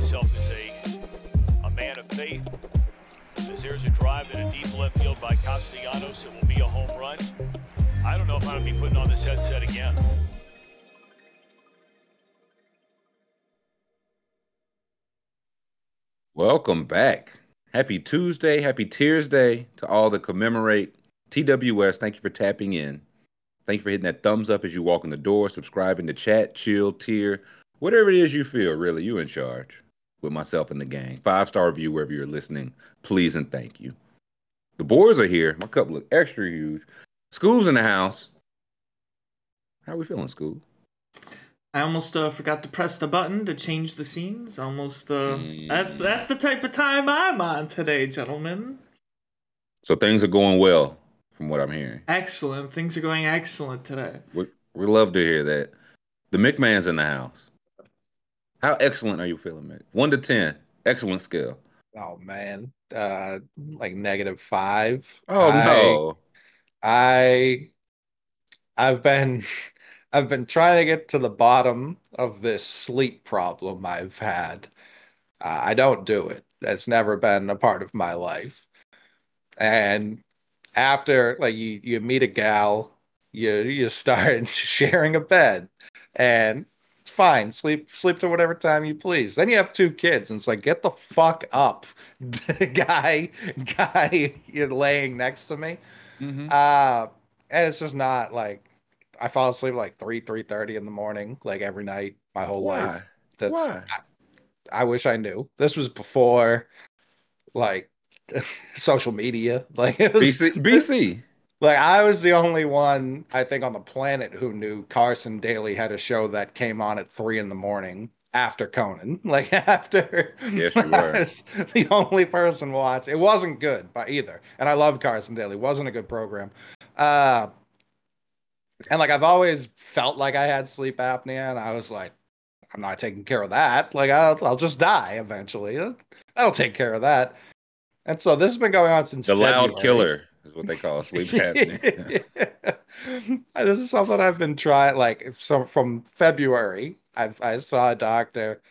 myself as a, a man of faith. As there's a drive in a deep left field by Castellanos, it will be a home run. I don't know if I'm going to be putting on this headset again. Welcome back. Happy Tuesday, happy Tiersday to all that commemorate TWS. Thank you for tapping in. Thank you for hitting that thumbs up as you walk in the door, subscribing to chat, chill, tear, whatever it is you feel, really, you in charge with myself and the gang. Five star review wherever you're listening. Please and thank you. The boys are here. My cup look extra huge. School's in the house. How are we feeling, School? I almost uh, forgot to press the button to change the scenes. Almost. Uh, Mm. That's that's the type of time I'm on today, gentlemen. So things are going well from what I'm hearing. Excellent. Things are going excellent today. We, we love to hear that. The McMahon's in the house. How excellent are you feeling, man? One to ten. Excellent scale. Oh man, uh, like negative five. Oh I- no. I, I've been, I've been trying to get to the bottom of this sleep problem I've had. Uh, I don't do it. It's never been a part of my life. And after, like, you you meet a gal, you you start sharing a bed, and fine. Sleep sleep to whatever time you please. Then you have two kids, and it's like, get the fuck up, guy, guy, you're laying next to me. Mhm. Uh, and it's just not like I fall asleep like three, three thirty in the morning, like every night, my whole Why? life. That's Why? I, I wish I knew. This was before like social media. Like it was BC. BC. Like I was the only one I think on the planet who knew Carson Daly had a show that came on at three in the morning after Conan. Like after Yes, you were. The only person watched. It wasn't good by either. And I love Carson Daly. It wasn't a good program. Uh and like I've always felt like I had sleep apnea, and I was like, I'm not taking care of that. Like I'll, I'll just die eventually. That'll take care of that. And so this has been going on since The loud killer is what they call sleep apnea. this is something I've been trying like so from February. I I saw a doctor.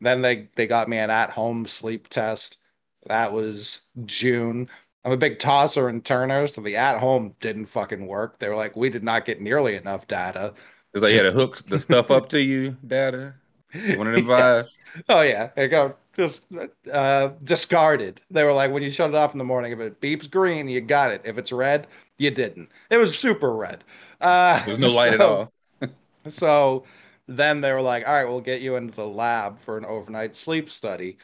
Then they they got me an at-home sleep test. That was June. I'm a big tosser and turner, so the at-home didn't fucking work. They were like, we did not get nearly enough data. It's like you had to hook the stuff up to you, data. One of them vibes. Oh yeah, there you go. Just uh, discarded. They were like, when you shut it off in the morning, if it beeps green, you got it. If it's red, you didn't. It was super red. Uh, There's no light at so- all. So then they were like, all right, we'll get you into the lab for an overnight sleep study.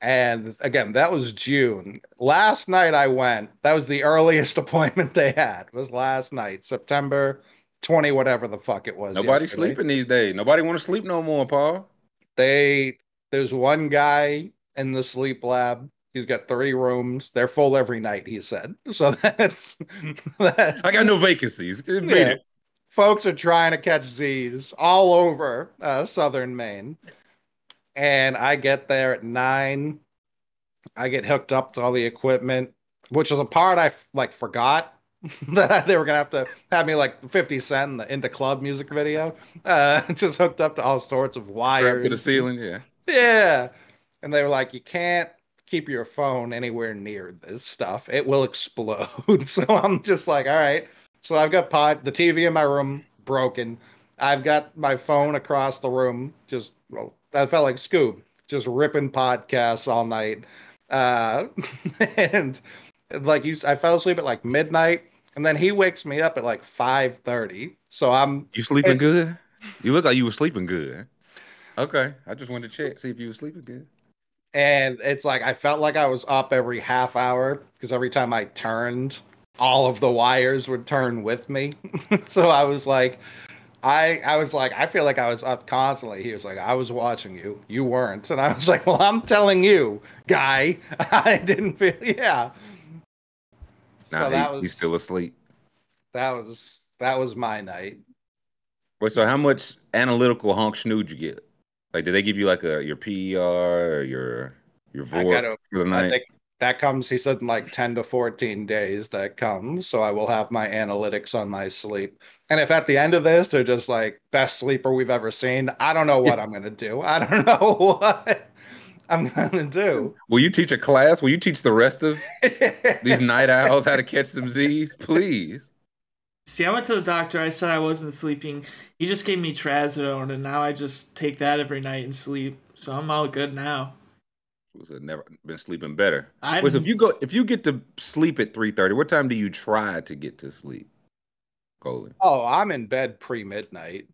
And again, that was June. Last night I went. That was the earliest appointment they had. Was last night, September 20, whatever the fuck it was. Nobody's yesterday. sleeping these days. Nobody want to sleep no more, Paul. They there's one guy in the sleep lab. He's got three rooms. They're full every night, he said. So that's that, I got no vacancies. Yeah. Folks are trying to catch Z's all over uh, southern Maine. And I get there at nine. I get hooked up to all the equipment, which was a part I like forgot that they were gonna have to have me like 50 Cent in the, in the club music video. Uh, just hooked up to all sorts of wires. Strapped to the ceiling. Yeah. Yeah. And they were like, you can't keep your phone anywhere near this stuff. It will explode. so I'm just like, all right. So I've got pod the TV in my room broken. I've got my phone across the room, just well, I felt like Scoob, just ripping podcasts all night. Uh and like you I fell asleep at like midnight and then he wakes me up at like 5:30. So I'm You sleeping good? You look like you were sleeping good. Okay. I just wanted to check, see if you were sleeping good. and it's like I felt like I was up every half hour because every time I turned, all of the wires would turn with me. so I was like, I I was like, I feel like I was up constantly. He was like, I was watching you, you weren't, and I was like, well, I'm telling you, guy, I didn't feel, yeah. Nah, so that he- was he's still asleep. that was that was my night. Wait, so how much analytical honk schnood you get? Like, did they give you like a your PER or your your I VOR for the I think that comes, he said, in like 10 to 14 days that comes. So I will have my analytics on my sleep. And if at the end of this they're just like best sleeper we've ever seen, I don't know what I'm going to do. I don't know what. I'm gonna do. Will you teach a class? Will you teach the rest of these night owls how to catch some Z's? Please. See, I went to the doctor. I said I wasn't sleeping. He just gave me trazodone, and now I just take that every night and sleep. So I'm all good now. I've never been sleeping better. I Wait, so if you go, if you get to sleep at three thirty, what time do you try to get to sleep? Colin, oh, I'm in bed pre midnight.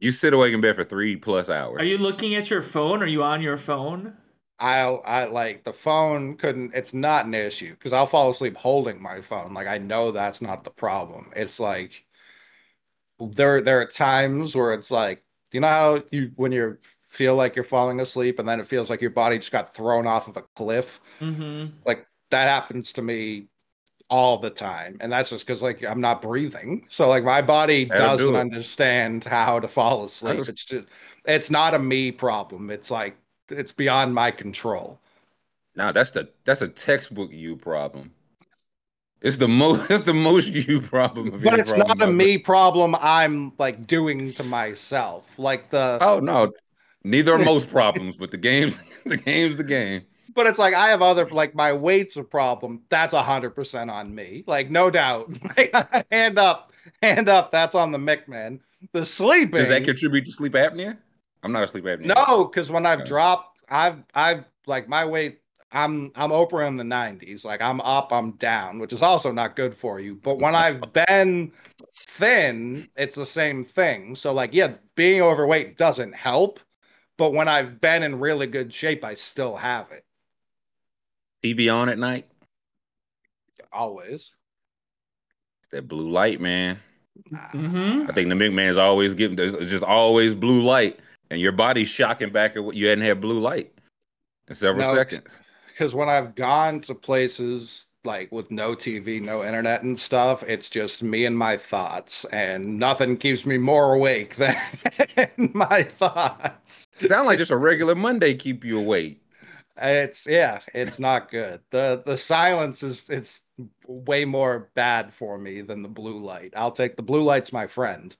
you sit awake in bed for three plus hours. are you looking at your phone? Are you on your phone? I I like the phone couldn't. It's not an issue because I'll fall asleep holding my phone. Like I know that's not the problem. It's like there there are times where it's like you know how you when you feel like you're falling asleep and then it feels like your body just got thrown off of a cliff. Mm-hmm. Like that happens to me all the time, and that's just because like I'm not breathing. So like my body doesn't it. understand how to fall asleep. It's just it's not a me problem. It's like it's beyond my control. Now that's the that's a textbook you problem. It's the most it's the most you problem. Of But it's problem not a me problem I'm like doing to myself. Like the Oh no, neither are most problems, but the game's the game's the game. but it's like I have other like my weight's a problem. That's a hundred percent on me. Like no doubt. Like hand up, hand up, that's on the Mick man. The sleeping Does that contribute to sleep apnea? I'm not a sleep apnea. No, because when I've Okay. dropped, I've I've like my weight. I'm I'm Oprah in the 90s. Like I'm up, I'm down, which is also not good for you. But when I've been thin, it's the same thing. So like, yeah, being overweight doesn't help. But when I've been in really good shape, I still have it. TV on at night. Always. It's that blue light, man. Mm-hmm. I think the McMahon is always giving. There's just always blue light, and your body's shocking back at what you hadn't had blue light in several No, seconds. Because when I've gone to places like with no TV, no internet and stuff, it's just me and my thoughts, and nothing keeps me more awake than my thoughts. Sound like just a regular Monday keep you awake. It's yeah, it's not good. The the silence is it's way more bad for me than the blue light. I'll take the blue light's my friend.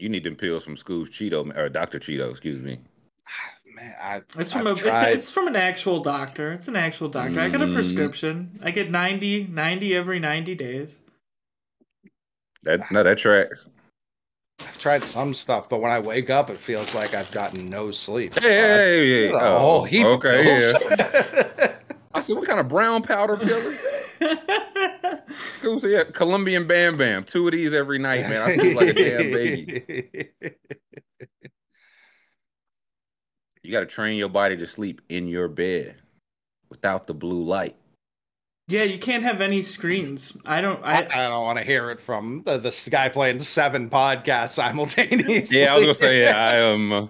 You need them pills from School's Cheeto or Doctor Cheeto, excuse me. Man, I, It's from I've a it's, tried- it's from an actual doctor. It's an actual doctor. I got a Mm. prescription. I get 90, 90 every 90 days. That no, that tracks. I've tried some stuff, but when I wake up, it feels like I've gotten no sleep. Hey, hey, hey, hey. Oh, whole heap of okay, yeah. I said, what kind of brown powder pill is that? School said, yeah, Colombian Bam Bam. Two of these every night, man. I sleep like a damn baby. You got to train your body to sleep in your bed without the blue light. yeah, you can't have any screens. I don't. I, I I don't want to hear it from the, this guy playing seven podcasts simultaneously. Yeah, I was gonna say, yeah, I am. Uh,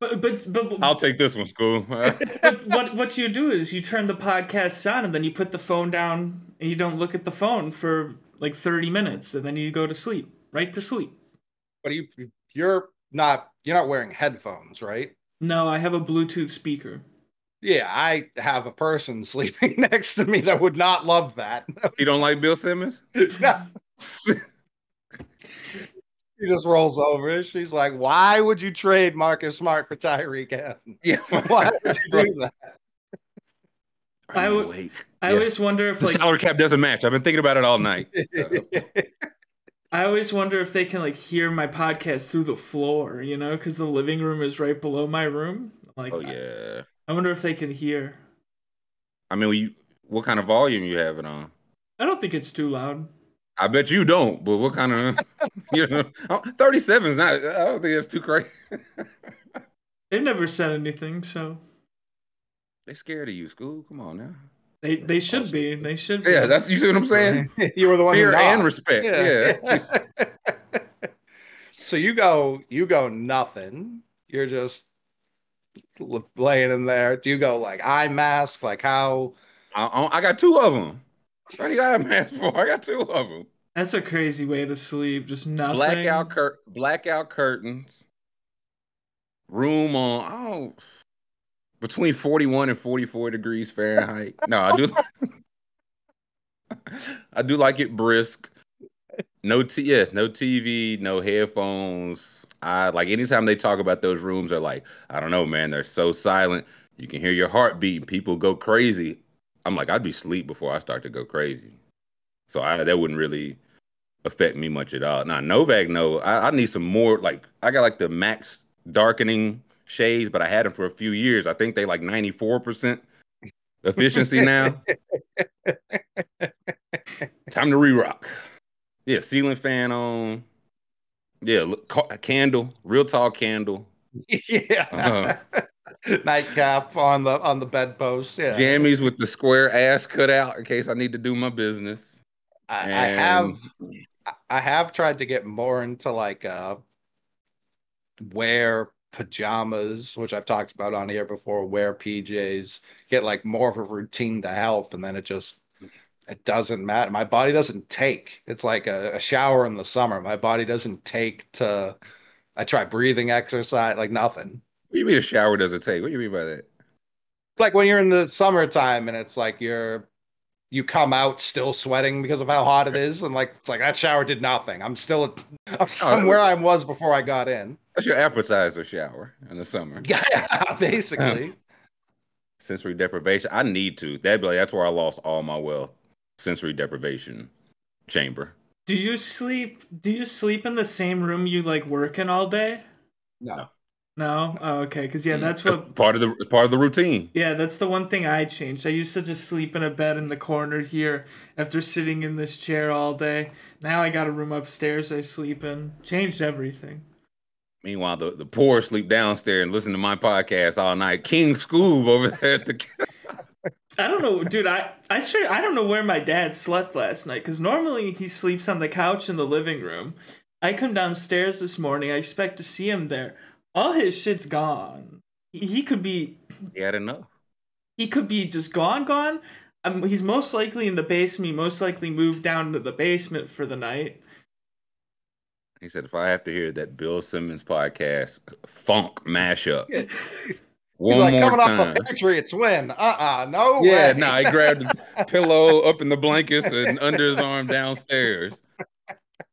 but but but, I'll take this one, school. But what what you do is you turn the podcast on and then you put the phone down and you don't look at the phone for like 30 minutes and then you go to sleep. Right to sleep. But you you're not you're not wearing headphones, right? No, I have a Bluetooth speaker. Yeah, I have a person sleeping next to me that would not love that. you don't like Bill Simmons? she just rolls over. She's like, "Why would you trade Marcus Smart for Tyreke Evans? yeah. Why would you do that?" Are I you would- awake? I Yeah. always wonder if The like salary cap doesn't match. I've been thinking about it all night. I always wonder if they can like hear my podcast through the floor, you know, because the living room is right below my room. Like, Oh yeah. I wonder if they can hear. I mean, you, what kind of volume you have it on? I don't think it's too loud. I bet you don't. But what kind of, you know, oh, thirty-seven is not. I don't think that's too crazy. They've never said anything, so they scared of you, school. Come on now. they they should be. They should be. Yeah, that's you see what I'm saying. you were the one Fear who and respect. Yeah. so you go, you go nothing. You're just laying in there. Do you go like eye mask? Like how? I, I I got two of them. What do you got a mask for? I got two of them. That's a crazy way to sleep. Just nothing. Blackout cur- blackout curtains. Room on. I don't. Between 41 and 44 degrees Fahrenheit. No, I do. I do like it brisk. No t yeah, no TV, no headphones. I like anytime they talk about those rooms, they're like, I don't know, man, they're so silent. You can hear your heart beat. People go crazy. I'm like, I'd be asleep before I start to go crazy. So I that wouldn't really affect me much at all. Now Novak, no, I, I need some more. Like I got like the max darkening shades, but I had them for a few years. I think they like 94 percent efficiency now. Time to re-rock. Yeah, ceiling fan on. Yeah, look, a candle, real tall candle. yeah. Uh-huh. Nightcap on the on the bedpost. Yeah. Jammies with the square ass cut out in case I need to do my business. I, and... I have I have tried to get more into like uh wear pajamas, which I've talked about on here before, wear PJs, get like more of a routine to help, and then it just it doesn't matter. My body doesn't take. It's like a, a shower in the summer. My body doesn't take to I try breathing exercise, like nothing. What do you mean a shower doesn't take? What do you mean by that? Like when you're in the summertime and it's like you're you come out still sweating because of how hot it is, and like it's like that shower did nothing. I'm still I'm oh, somewhere I was before I got in. That's your appetizer shower in the summer. Yeah, basically. sensory deprivation. I need to. That'd be like that's where I lost all my wealth. Sensory deprivation chamber. Do you sleep? Do you sleep in the same room you like work in all day? No. No, oh, okay, because yeah, mm. that's what part of the part of the routine. Yeah, that's the one thing I changed. I used to just sleep in a bed in the corner here after sitting in this chair all day. Now I got a room upstairs I sleep in. Changed everything. Meanwhile, the, the poor sleep downstairs and listen to my podcast all night. King Scoob over there at the. I don't know, dude. I I sure I don't know where my dad slept last night because normally he sleeps on the couch in the living room. I come downstairs this morning. I expect to see him there all his shit's gone. He, he could be. He had enough. He could be just gone, gone. Um, he's most likely in the basement. He most likely moved down to the basement for the night. He said, "If I have to hear that Bill Simmons podcast funk mashup." One He's like more coming time. off a Patriots win. Uh uh no yeah, no, nah, he grabbed the pillow up in the blankets and under his arm downstairs.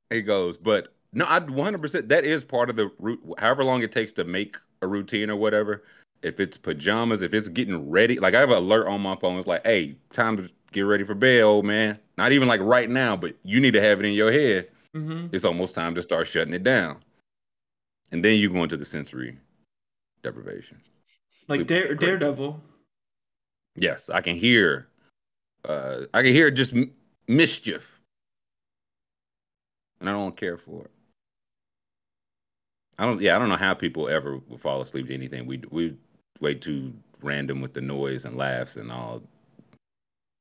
He goes, but no, I 100%. That is part of the route. However long it takes to make a routine or whatever. If it's pajamas, if it's getting ready, like I have an alert on my phone. It's like, hey, time to get ready for bed, old man. Not even like right now, but you need to have it in your head. Mm-hmm. It's almost time to start shutting it down. And then you go into the sensory deprivation. Like Dare, Daredevil. Yes, I can hear. Uh, I can hear just m- mischief, and I don't care for it. I don't. Yeah, I don't know how people ever will fall asleep to anything. We we way too random with the noise and laughs and all.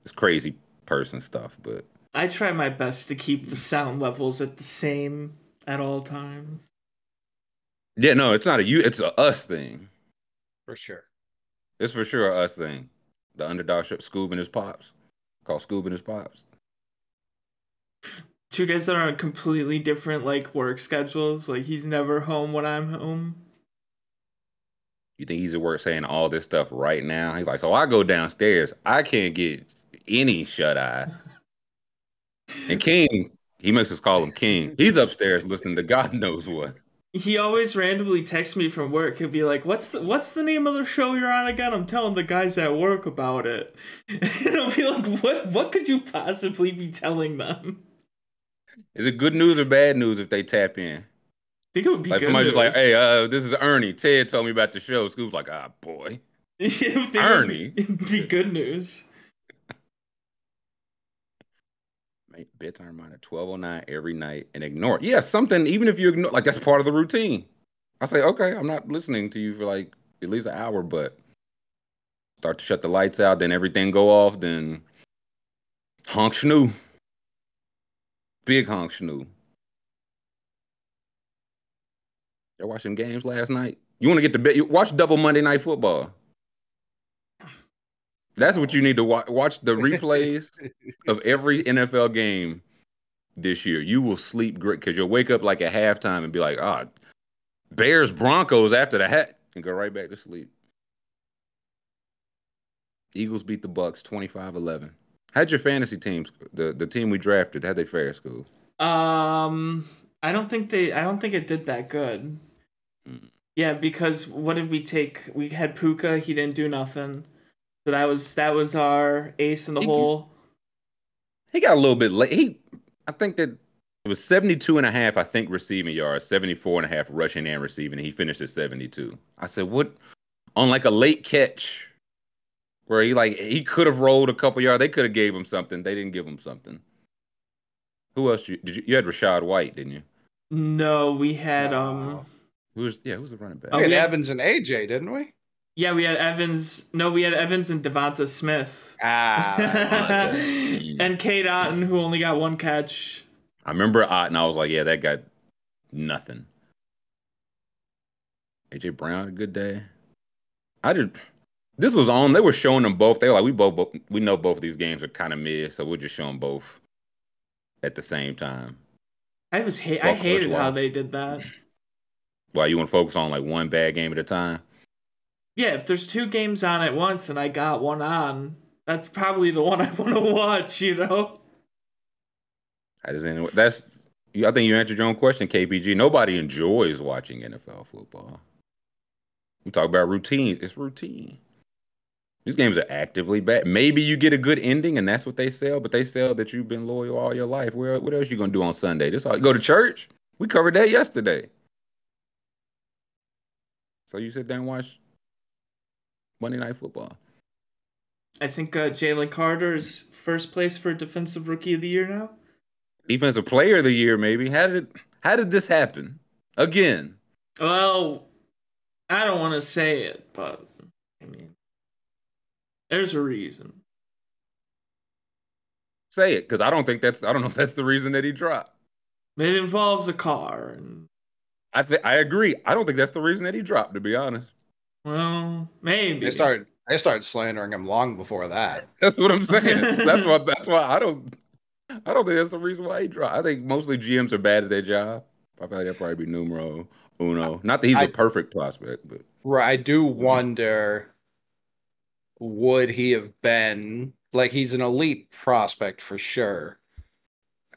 It's crazy person stuff, but I try my best to keep the sound levels at the same at all times. Yeah, no, it's not a you. It's a us thing. For sure. It's for sure a us thing. The underdog ship, Scoob and his pops, called Scoob and his pops two guys that are on completely different like work schedules. Like he's never home when I'm home. You think he's at work saying all this stuff right now? He's like, so I go downstairs. I can't get any shut eye. and King, he makes us call him King. He's upstairs listening to God knows what. He always randomly texts me from work. He'll be like, "What's the What's the name of the show you're on again?" I'm telling the guys at work about it, and I'll be like, "What? What could you possibly be telling them?" Is it good news or bad news if they tap in? I think it would be like somebody just like, hey, uh, this is Ernie. Ted told me about the show. Scoop's like, ah, boy, Ernie. It'd be, be good news. Make bedtime reminder twelve oh nine every night and ignore it. Yeah, something. Even if you ignore, like that's part of the routine. I say, okay, I'm not listening to you for like at least an hour, but start to shut the lights out, then everything go off, then honk snoo. Big honk snoo. Y'all watching games last night? You want to get to bed? You watch double Monday Night Football. That's what you need to watch. Watch the replays of every NFL game this year. You will sleep great because you'll wake up like at halftime and be like, "Ah, Bears Broncos after the hat," and go right back to sleep. Eagles beat the Bucs 25-11. How'd your fantasy teams, the the team we drafted, how'd they fare at school? Um, I don't think they. I don't think it did that good. Yeah, because what did we take? We had Puka. He didn't do nothing. So that was that was our ace in the He- hole. He got a little bit late. He, I think that it was 72 and a half, I think, receiving yards, 74 and a half rushing and receiving, and he finished at 72. I said, what? On like a late catch where he like he could have rolled a couple yards. They could have gave him something. They didn't give him something. Who else you, did you? You had Rachaad White, didn't you? No, we had No. um. Who was? Yeah, who was the running back? Oh, We had yeah. Evans and AJ, didn't we? Yeah, we had Evans. No, we had Evans and DeVonta Smith. Ah, and Cade Otton, who only got one catch. I remember Otten. I was like, yeah, that got nothing. AJ Brown a good day. I did. This was on. They were showing them both. They were like, we both, both we know both of these games are kind of mid, so we'll just show them both at the same time. I was ha- I hated how they did that. Why you want to focus on like one bad game at a time? Yeah, if there's two games on at once and I got one on, that's probably the one I want to watch. You know. I just ain't. That's. I think you answered your own question, KPG. Nobody enjoys watching NFL football. We talk about routines. It's routine. These games are actively bad. Maybe you get a good ending, and that's what they sell. But they sell that you've been loyal all your life. Where, what else you gonna do on Sunday? Just all, go to church. We covered that yesterday. So you sit there and watch Monday Night Football. I think uh, Jalen Carter is first place for defensive rookie of the year now. Defensive Player of the Year, maybe. How did how did this happen again? Well, I don't want to say it, but there's a reason. Say it, because I don't think that's I don't know if that's the reason that he dropped. It involves a car, and I th- I agree. I don't think that's the reason that he dropped. To be honest, well, maybe they started they started slandering him long before that. that's what I'm saying. that's why. That's why I don't. I don't think that's the reason why he dropped. I think mostly GMs are bad at their job. I feel like that'd probably be numero uno. Not that he's a I- perfect prospect, but Right. I do mm-hmm. wonder would he have been like he's an elite prospect for sure.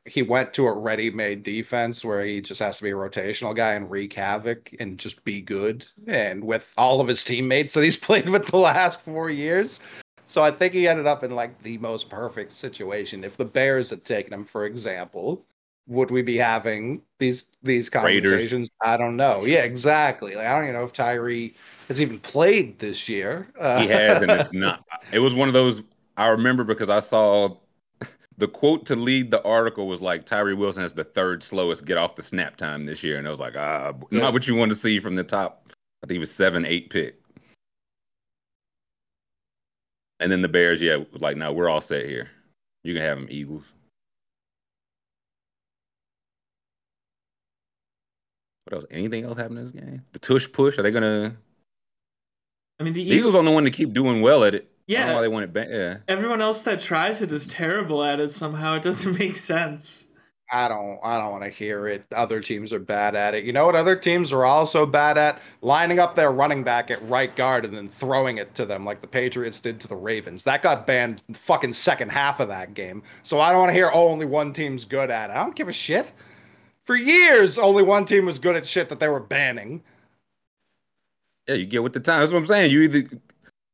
He went to a ready-made defense where he just has to be a rotational guy and wreak havoc and just be good. And with all of his teammates that he's played with the last four years. So I think he ended up in like the most perfect situation. If the Bears had taken him, for example, would we be having these these Raiders. conversations? I don't know. Yeah, exactly. Like I don't even know if Tyree has even played this year. Uh, he has, and it's not. It was one of those I remember because I saw the quote to lead the article was like Tyree Wilson has the third slowest get off the snap time this year, and I was like, ah, Yeah. not what you want to see from the top. I think he was seven, eight pick. And then the Bears, yeah, was like, no, we're all set here. You can have them Eagles. What else? Anything else happen in this game? The tush push? Are they gonna? I mean, the The Eagles Eagles. are the one to keep doing well at it. I don't know Yeah. why they want it back. Yeah. Everyone else that tries it is terrible at it somehow. It doesn't make sense. I don't I don't want to hear it. Other teams are bad at it. You know what other teams are also bad at? Lining up their running back at right guard and then throwing it to them like the Patriots did to the Ravens. That got banned fucking second half of that game. So I don't want to hear oh only one team's good at it. I don't give a shit. For years, only one team was good at shit that they were banning. Yeah, you get with the time. That's what I'm saying. You either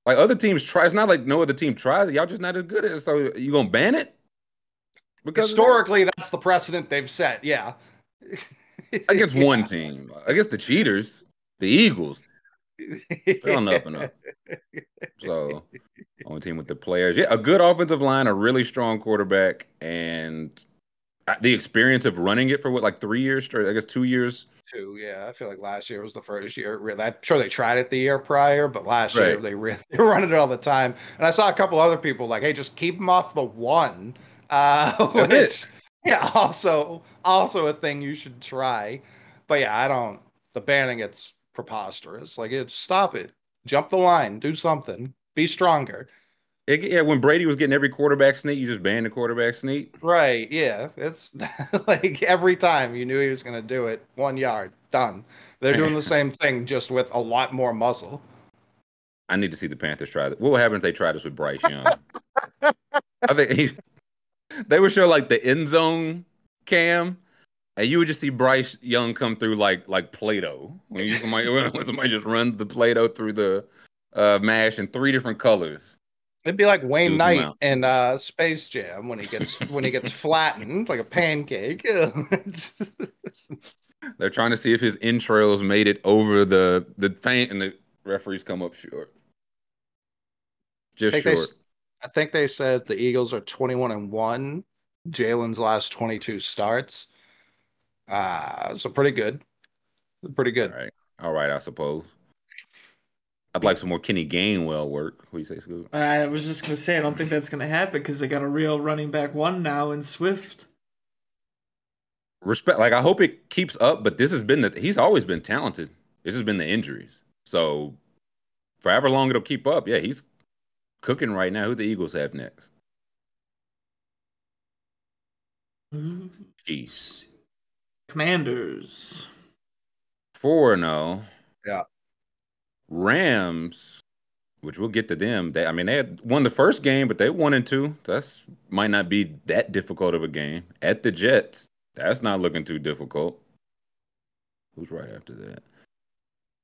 like other teams try. It's not like no other team tries. Y'all just not as good at it. So you gonna ban it? Because of that? Historically, that's the precedent they've set. Yeah. against one team, against the cheaters, the Eagles, they're on up and up. So only team with the players. Yeah, a good offensive line, a really strong quarterback, and uh, the experience of running it for what like three years straight. I guess two years. Two, yeah. I feel like last year was the first year. Really, I'm sure they tried it the year prior, but last year they really they were running it all the time. And I saw a couple other people like, "Hey, just keep them off the one." Uh, That's which, it. yeah, also also a thing you should try. But yeah, I don't. The banning it's preposterous. Like, it stop it, jump the line, do something, be stronger. It- yeah, when Brady was getting every quarterback sneak, you just banned the quarterback sneak. Right? Yeah, it's like every time you knew he was going to do it, one yard, done. They're doing the same thing, just with a lot more muscle. I need to see the Panthers try that. What would happen if they tried this with Bryce Young? I think he, they would show like the end zone cam, And you would just see Bryce Young come through like like Play-Doh. When you somebody, when somebody just runs the Play-Doh through the uh, mash in three different colors. It'd be like Wayne Dude, Knight wow. in uh, Space Jam when he gets when he gets flattened like a pancake. They're trying to see if his entrails made it over the the paint, and the referees come up short. I Just they, short. s- I think they said the Eagles are 21 and 1. Jalen's last 22 starts. Uh, so pretty good. Pretty good. All right, all right, I suppose. I'd like some more Kenny Gainwell work. What do you say, Scoop? I was just gonna say I don't think that's gonna happen because they got a real running back one now in Swift. Respect. Like I hope it keeps up, but this has been the. He's always been talented. This has been the injuries. So, for however long it'll keep up, yeah, he's cooking right now. Who the Eagles have next? Jeez, Commanders. four and zero. Yeah. Rams, which we'll get to them. They, I mean, they had won the first game, but they won and two. That's might not be that difficult of a game. At the Jets, that's not looking too difficult. Who's right after that?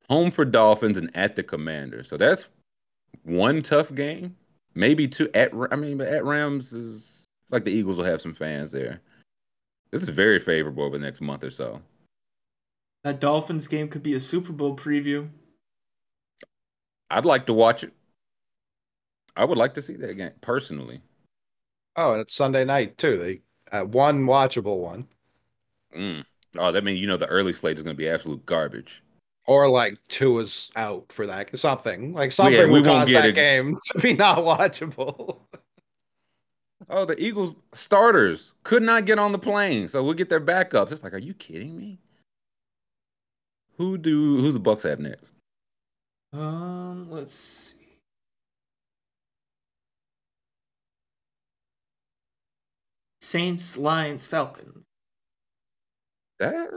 Home for Dolphins and at the Commanders. So that's one tough game. Maybe two at. I mean, but at Rams is like the Eagles will have some fans there. This is very favorable over the next month or so. That Dolphins game could be a Super Bowl preview. I'd like to watch it. I would like to see that game personally. Oh, and it's Sunday night too. They uh, one watchable one, Mm. Oh, that means you know the early slate is going to be absolute garbage. or like two is out for that something like yeah, something we will cause that it. game to be not watchable. Oh, the Eagles starters could not get on the plane, so we'll get their backups. It's like, are you kidding me? Who do who's the Bucs have next? Um, let's see. Saints, Lions, Falcons. That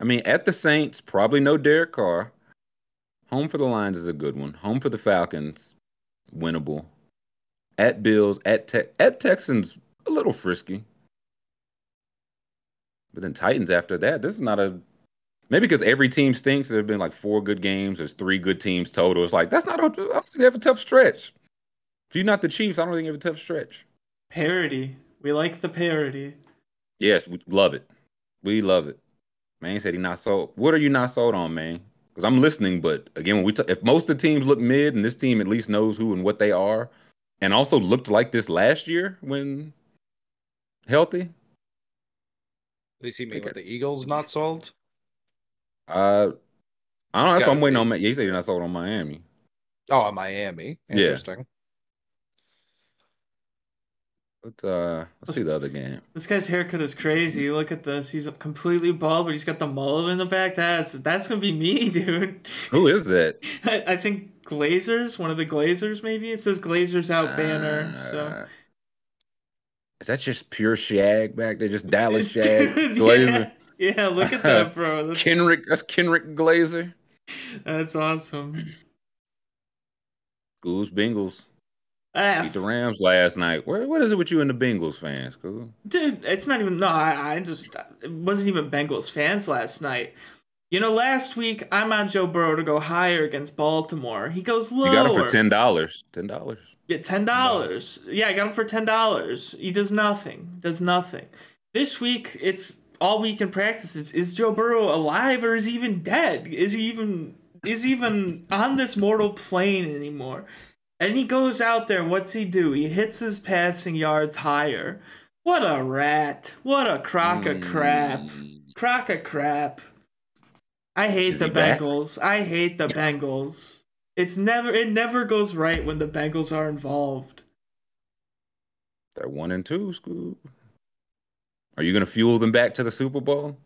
I mean, at the Saints, probably no Derek Carr. Home for the Lions is a good one. Home for the Falcons, winnable. At Bills, at Te- at Texans, a little frisky. But then Titans after that, this is not a maybe because every team stinks. There have been like four good games. There's three good teams total. It's like that's not. A, I don't think they have a tough stretch. If you're not the Chiefs, I don't think you have a tough stretch. Parody. We like the parody. Yes, we love it. We love it. Man said he not sold. What are you not sold on, man? Because I'm listening, but again, when we t- if most of the teams look mid, and this team at least knows who and what they are, and also looked like this last year when healthy. At least he mean Okay. with the Eagles not sold. Uh, I don't know. That's what I'm waiting on. Ma- Yeah, he said you're not sold on Miami. Oh, Miami. Yeah. Interesting. But uh, let's see the other game. This guy's haircut is crazy. Look at this. He's completely bald, but he's got the mullet in the back. That's that's gonna be me, dude. Who is that? I, I think Glazers, one of the Glazers, maybe it says Glazers out banner. So Uh, is that just pure shag back there? Just Dallas shag Dude, Glazer. Yeah, look at that, bro. That's, Kenrick. That's Kenrick Glazer. that's awesome. Schools Bengals. Ah, Beat the Rams last night. Where, what is it with you and the Bengals fans, cool? Dude, it's not even. No, I, I just. It wasn't even Bengals fans last night. You know, last week I'm on Joe Burrow to go higher against Baltimore. He goes lower. You got him for ten dollars. Ten dollars. Yeah, ten dollars. Yeah, I got him for ten dollars. He does nothing. Does nothing. This week, it's all week in practice. Is, is Joe Burrow alive or is he even dead? Is he even is he even on this mortal plane anymore? And he goes out there. What's he do? He hits his passing yards higher. What a rat! What a crock of crap! Mm. Crock of crap! I hate Is the he back? Bengals. I hate the Bengals. It's never it never goes right when the Bengals are involved. They're one and two, school. Are you gonna fuel them back to the Super Bowl?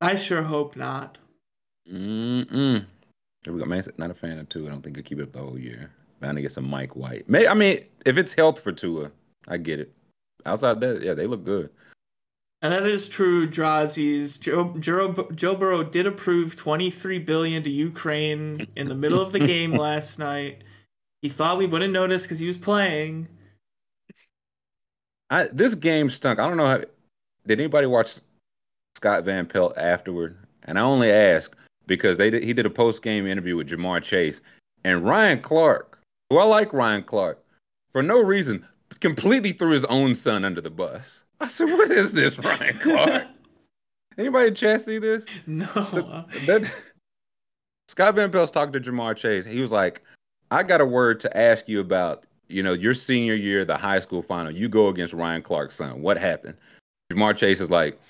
I sure hope not. Mm-mm. Here we go. Man, not a fan of Tua. I don't think he'll keep it up the whole year. Bound to get some Mike White. May I mean, if it's health for Tua, I get it. Outside that, yeah, they look good. And that is true, Drazi's. Joe, Joe, Joe Burrow did approve 23 billion to Ukraine in the middle of the game last night. He thought we wouldn't notice because he was playing. I this game stunk. I don't know how did anybody watch Scott Van Pelt afterward? And I only ask because they did, he did a post game interview with Ja'Marr Chase and Ryan Clark, who I like Ryan Clark, for no reason, completely threw his own son under the bus. I said, "What is this, Ryan Clark?" Anybody in chat see this? No. So that, Scott Van Pelt's talking to Ja'Marr Chase. He was like, "I got a word to ask you about. You know, your senior year, the high school final. You go against Ryan Clark's son. What happened?" Ja'Marr Chase is like,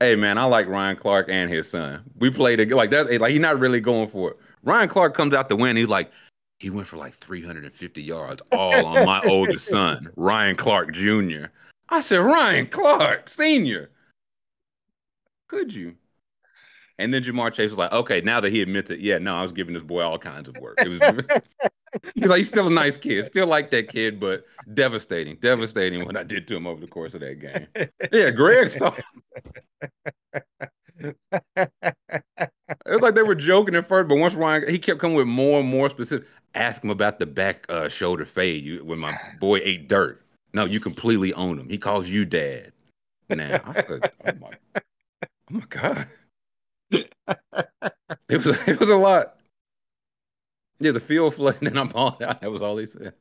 "Hey man, I like Ryan Clark and his son. We played it like that. Like he's not really going for it. Ryan Clark comes out to win. He's like." He went for like 350 yards, all on my oldest son, Ryan Clark Jr. I said, Ryan Clark Sr. Could you? And then Ja'Marr Chase was like, okay, now that he admits it, yeah, no, I was giving this boy all kinds of work. It was he's like, he's still a nice kid, still like that kid, but devastating, devastating what I did to him over the course of that game. Yeah, Greg saw. It was like they were joking at first, but once Ryan, he kept coming with more and more specific. Ask him about the back uh, shoulder fade you, when my boy ate dirt. No, you completely own him. He calls you dad. Now I said, oh my, oh my god, it was it was a lot. Yeah, the field flooding and I'm all out. That was all he said.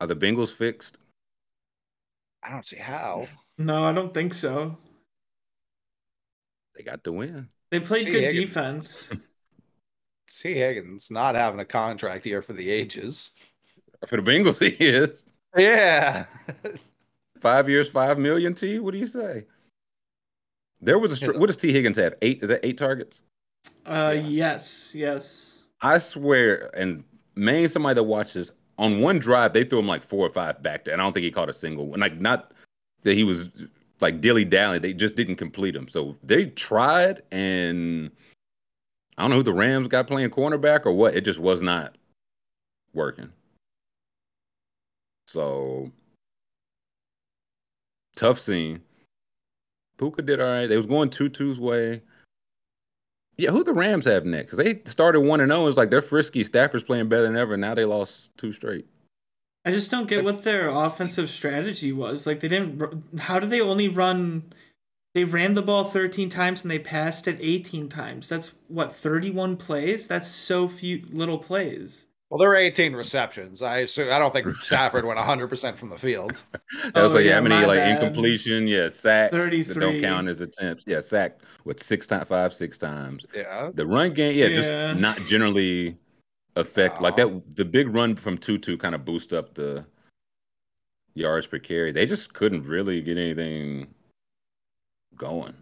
Are the Bengals fixed? I don't see how. No, I don't think so. They got the win. They played Gee, good Higgins. defense. T. Higgins not having a contract here for the ages. For the Bengals, he is Yeah. five years, five million. T, what do you say? There was a str- what does T Higgins have? Eight? Is that eight targets? Uh, Yeah. yes, yes. I swear, and maybe somebody that watches on one drive, they threw him like four or five back there, and I don't think he caught a single one. Like not that he was like dilly dally, they just didn't complete him. So they tried, and I don't know who the Rams got playing cornerback or what. It just was not working. So tough scene. Puka did all right. They was going Tutu's way. Yeah, who the Rams have next? Because they started one and zero. It's like they're frisky. Stafford's playing better than ever. Now they lost two straight. I just don't get what their offensive strategy was. Like they didn't. How did they only run? They ran the ball 13 times and they passed it 18 times. That's what 31 plays. That's so few little plays. Well, there were 18 receptions. I assume, I don't think Stafford went 100% from the field. That was Oh, like yeah, how many like bad. incompletion? Yeah, sacks that don't count as attempts. Yeah, sacked what six times, five, six times. Yeah. The run game, yeah, Yeah. just not generally affect like that. The big run from Tutu kind of boost up the yards per carry. They just couldn't really get anything going.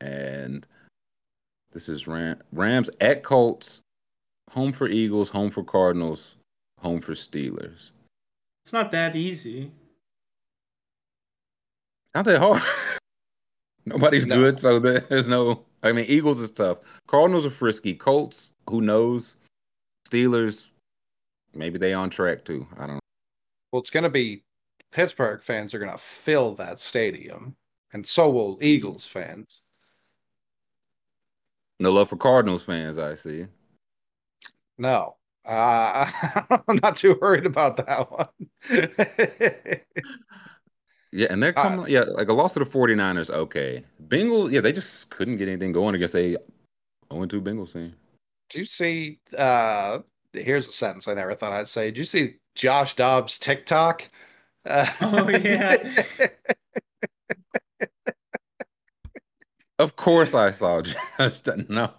And this is Ram- Rams at Colts, home for Eagles, home for Cardinals, home for Steelers. It's not that easy. Not that hard. Nobody's No. good, so there's no. I mean, Eagles is tough. Cardinals are frisky. Colts, who knows? Steelers, maybe they on track too. I don't know. Well, it's going to be Pittsburgh fans are going to fill that stadium, and so will Eagles fans. No love for Cardinals fans, I see. No. Uh, I'm not too worried about that one. Yeah, and they're Uh, coming. yeah, like a loss to the 49ers, okay. Bengals, yeah, they just couldn't get anything going against a 0 2 Bengals team. Do you see? Uh, here's a sentence I never thought I'd say. Did you see Josh Dobbs' TikTok? Uh, Oh, yeah. Of course, I saw Josh. No,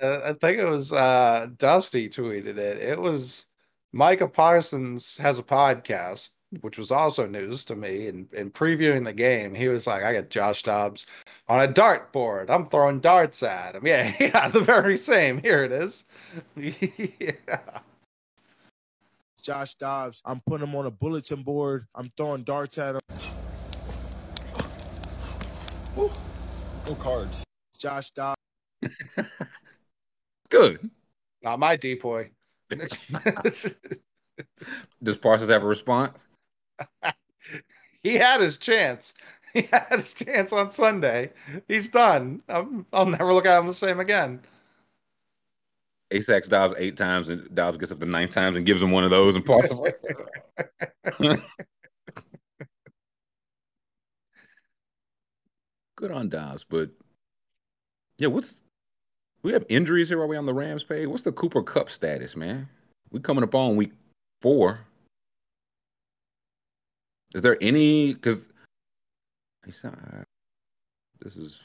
Uh, I think it was uh, Dusty tweeted it. It was Micah Parsons has a podcast, which was also news to me. And in previewing the game, he was like, "I got Josh Dobbs on a dartboard. I'm throwing darts at him." Yeah, yeah, the very same. Here it is. yeah. Josh Dobbs. I'm putting him on a bulletin board. I'm throwing darts at him. No cards. Josh Dobbs. good. Not my DPOY. Does Parsons have a response? he had his chance. He had his chance on Sunday. He's done. I'm, I'll never look at him the same again. Asax dives eight times, and Dobbs gets up to nine times and gives him one of those, and Parsons like, good on Dobbs, but yeah, what's we have injuries here? Are we on the Rams page? What's the Cooper Kupp status, man? We coming up on week four. Is there any? Because this is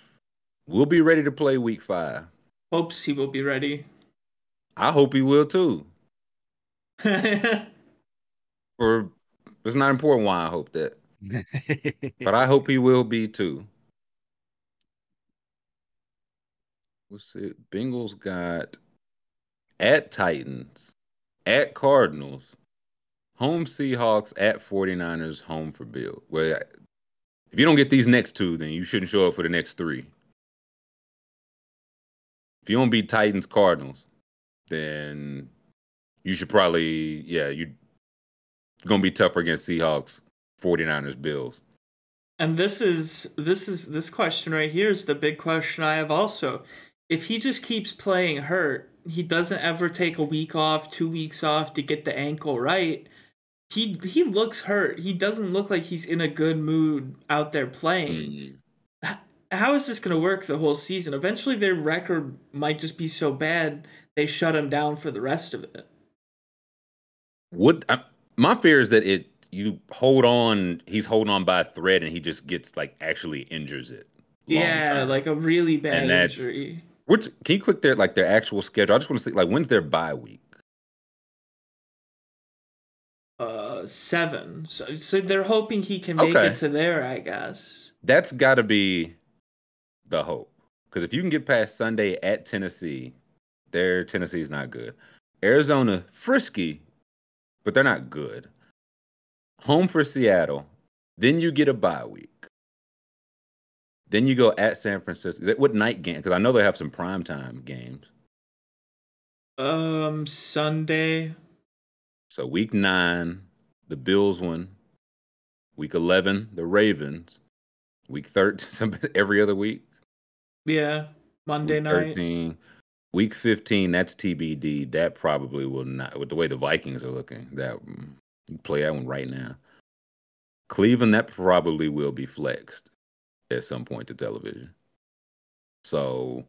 we'll be ready to play week five. Hopes he will be ready. I hope he will too. or it's not important why I hope that. but I hope he will be too. Let's see. Bengals got at Titans, at Cardinals, home Seahawks, at 49ers, home for Bill. Well, if you don't get these next two, then you shouldn't show up for the next three. If you don't beat Titans, Cardinals, then you should probably, yeah, you're gonna be tougher against Seahawks, 49ers, Bills. And this is this is this question right here is the big question I have also. If he just keeps playing hurt, he doesn't ever take a week off, two weeks off to get the ankle right. He he looks hurt. He doesn't look like he's in a good mood out there playing. Mm. How is this going to work the whole season? Eventually, their record might just be so bad they shut him down for the rest of it. Would I, my fear is that it you hold on, he's holding on by a thread, and he just gets like actually injures it. Yeah, time. like a really bad injury. Which can you click their like their actual schedule? I just want to see like when's their bye week. Uh, seven. So, so they're hoping he can make okay. it to there. I guess that's got to be the hope because if you can get past Sunday at Tennessee, there Tennessee's not good. Arizona frisky but they're not good. Home for Seattle. Then you get a bye week. Then you go at San Francisco. What night game? Because I know they have some primetime games. Um, Sunday. So week nine, the Bills one. Week eleven, the Ravens. Week thirteen, every other week. Yeah, Monday week night. 13, Week 15, that's TBD. That probably will not, with the way the Vikings are looking, that mm, play that one right now. Cleveland, that probably will be flexed at some point to television. So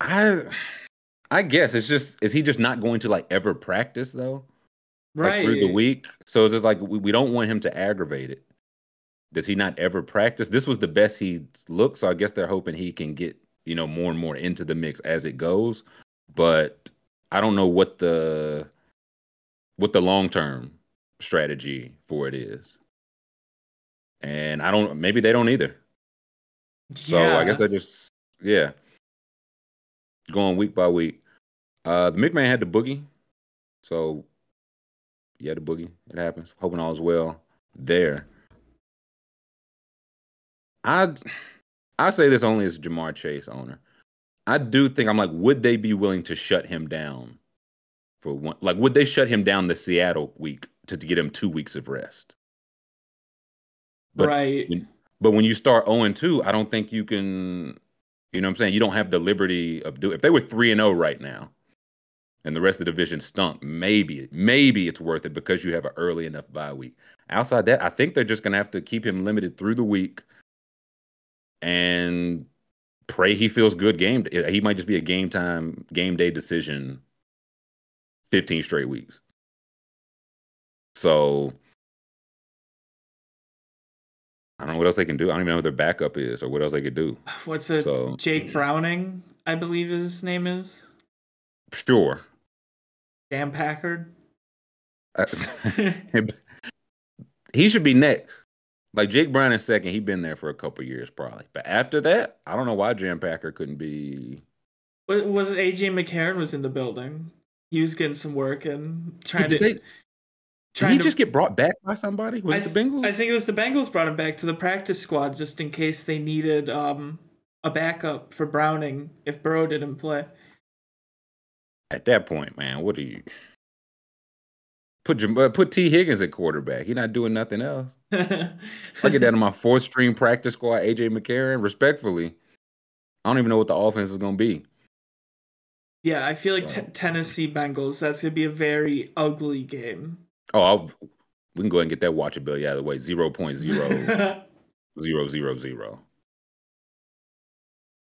I I guess it's just is he just not going to like ever practice though? Right. Like, through the week. So it's just like we, we don't want him to aggravate it. Does he not ever practice? This was the best he looked, so I guess they're hoping he can get you know more and more into the mix as it goes but i don't know what the what the long term strategy for it is and i don't maybe they don't either yeah. so i guess they're just yeah going week by week uh the mcmahon had the boogie so yeah the boogie it happens hoping all is well there i I say this only as Ja'Marr Chase owner. I do think I'm like, would they be willing to shut him down for one? Like, would they shut him down the Seattle week to, to get him two weeks of rest? But right. When, but when you start 0 2, I don't think you can. You know what I'm saying? You don't have the liberty of doing. If they were three and zero oh right now, and the rest of the division stunk, maybe maybe it's worth it because you have an early enough bye week. Outside that, I think they're just gonna have to keep him limited through the week and pray he feels good game. Eh, he might just be a game time, game day decision 15 straight weeks. So I don't know what else they can do. I don't even know what their backup is or what else they could do. What's it? So, Jake Browning, I believe his name is. Sure. Dan Packard. Uh, he should be next. Like Jake Browning second, he been there for a couple years probably. But after that, I don't know why Jam Packer couldn't be. Was it AJ McCarron was in the building? He was getting some work and trying to. They, did he to, just get brought back by somebody? Was th- it the Bengals? I think it was the Bengals brought him back to the practice squad just in case they needed um, a backup for Browning if Burrow didn't play. At that point, man, what are you? Put uh, put Tee Higgins at quarterback. He's not doing nothing else. I get that in my fourth string practice squad. AJ McCarron. Respectfully, I don't even know what the offense is going to be. Yeah, I feel like so. t- Tennessee Bengals. That's going to be a very ugly game. Oh, I'll, we can go ahead and get that watchability out of the way. Zero point zero. zero zero zero.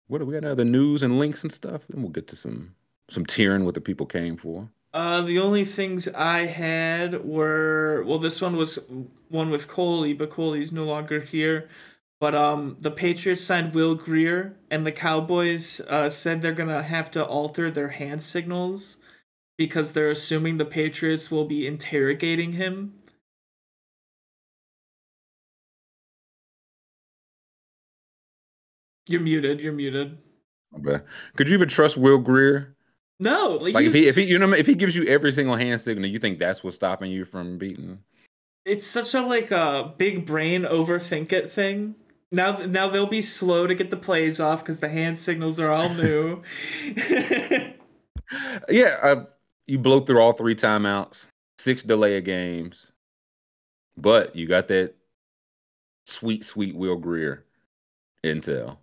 What do we got? Now the news and links and stuff. Then we'll get to some some tearing what the people came for. Uh, the only things I had were well, this one was one with Coley, but Coley's no longer here. But um, the Patriots signed Will Grier, and the Cowboys uh, said they're gonna have to alter their hand signals because they're assuming the Patriots will be interrogating him. You're muted. You're muted. Okay. Could you even trust Will Grier? No, like, Like if he if he you know if he gives you every single hand signal, you think that's what's stopping you from beating? it's such a like a big brain overthink it thing. Now, now they'll be slow to get the plays off because the hand signals are all new. Yeah, uh, you blow through all three timeouts, six delay of games, but you got that sweet, sweet Will Grier intel.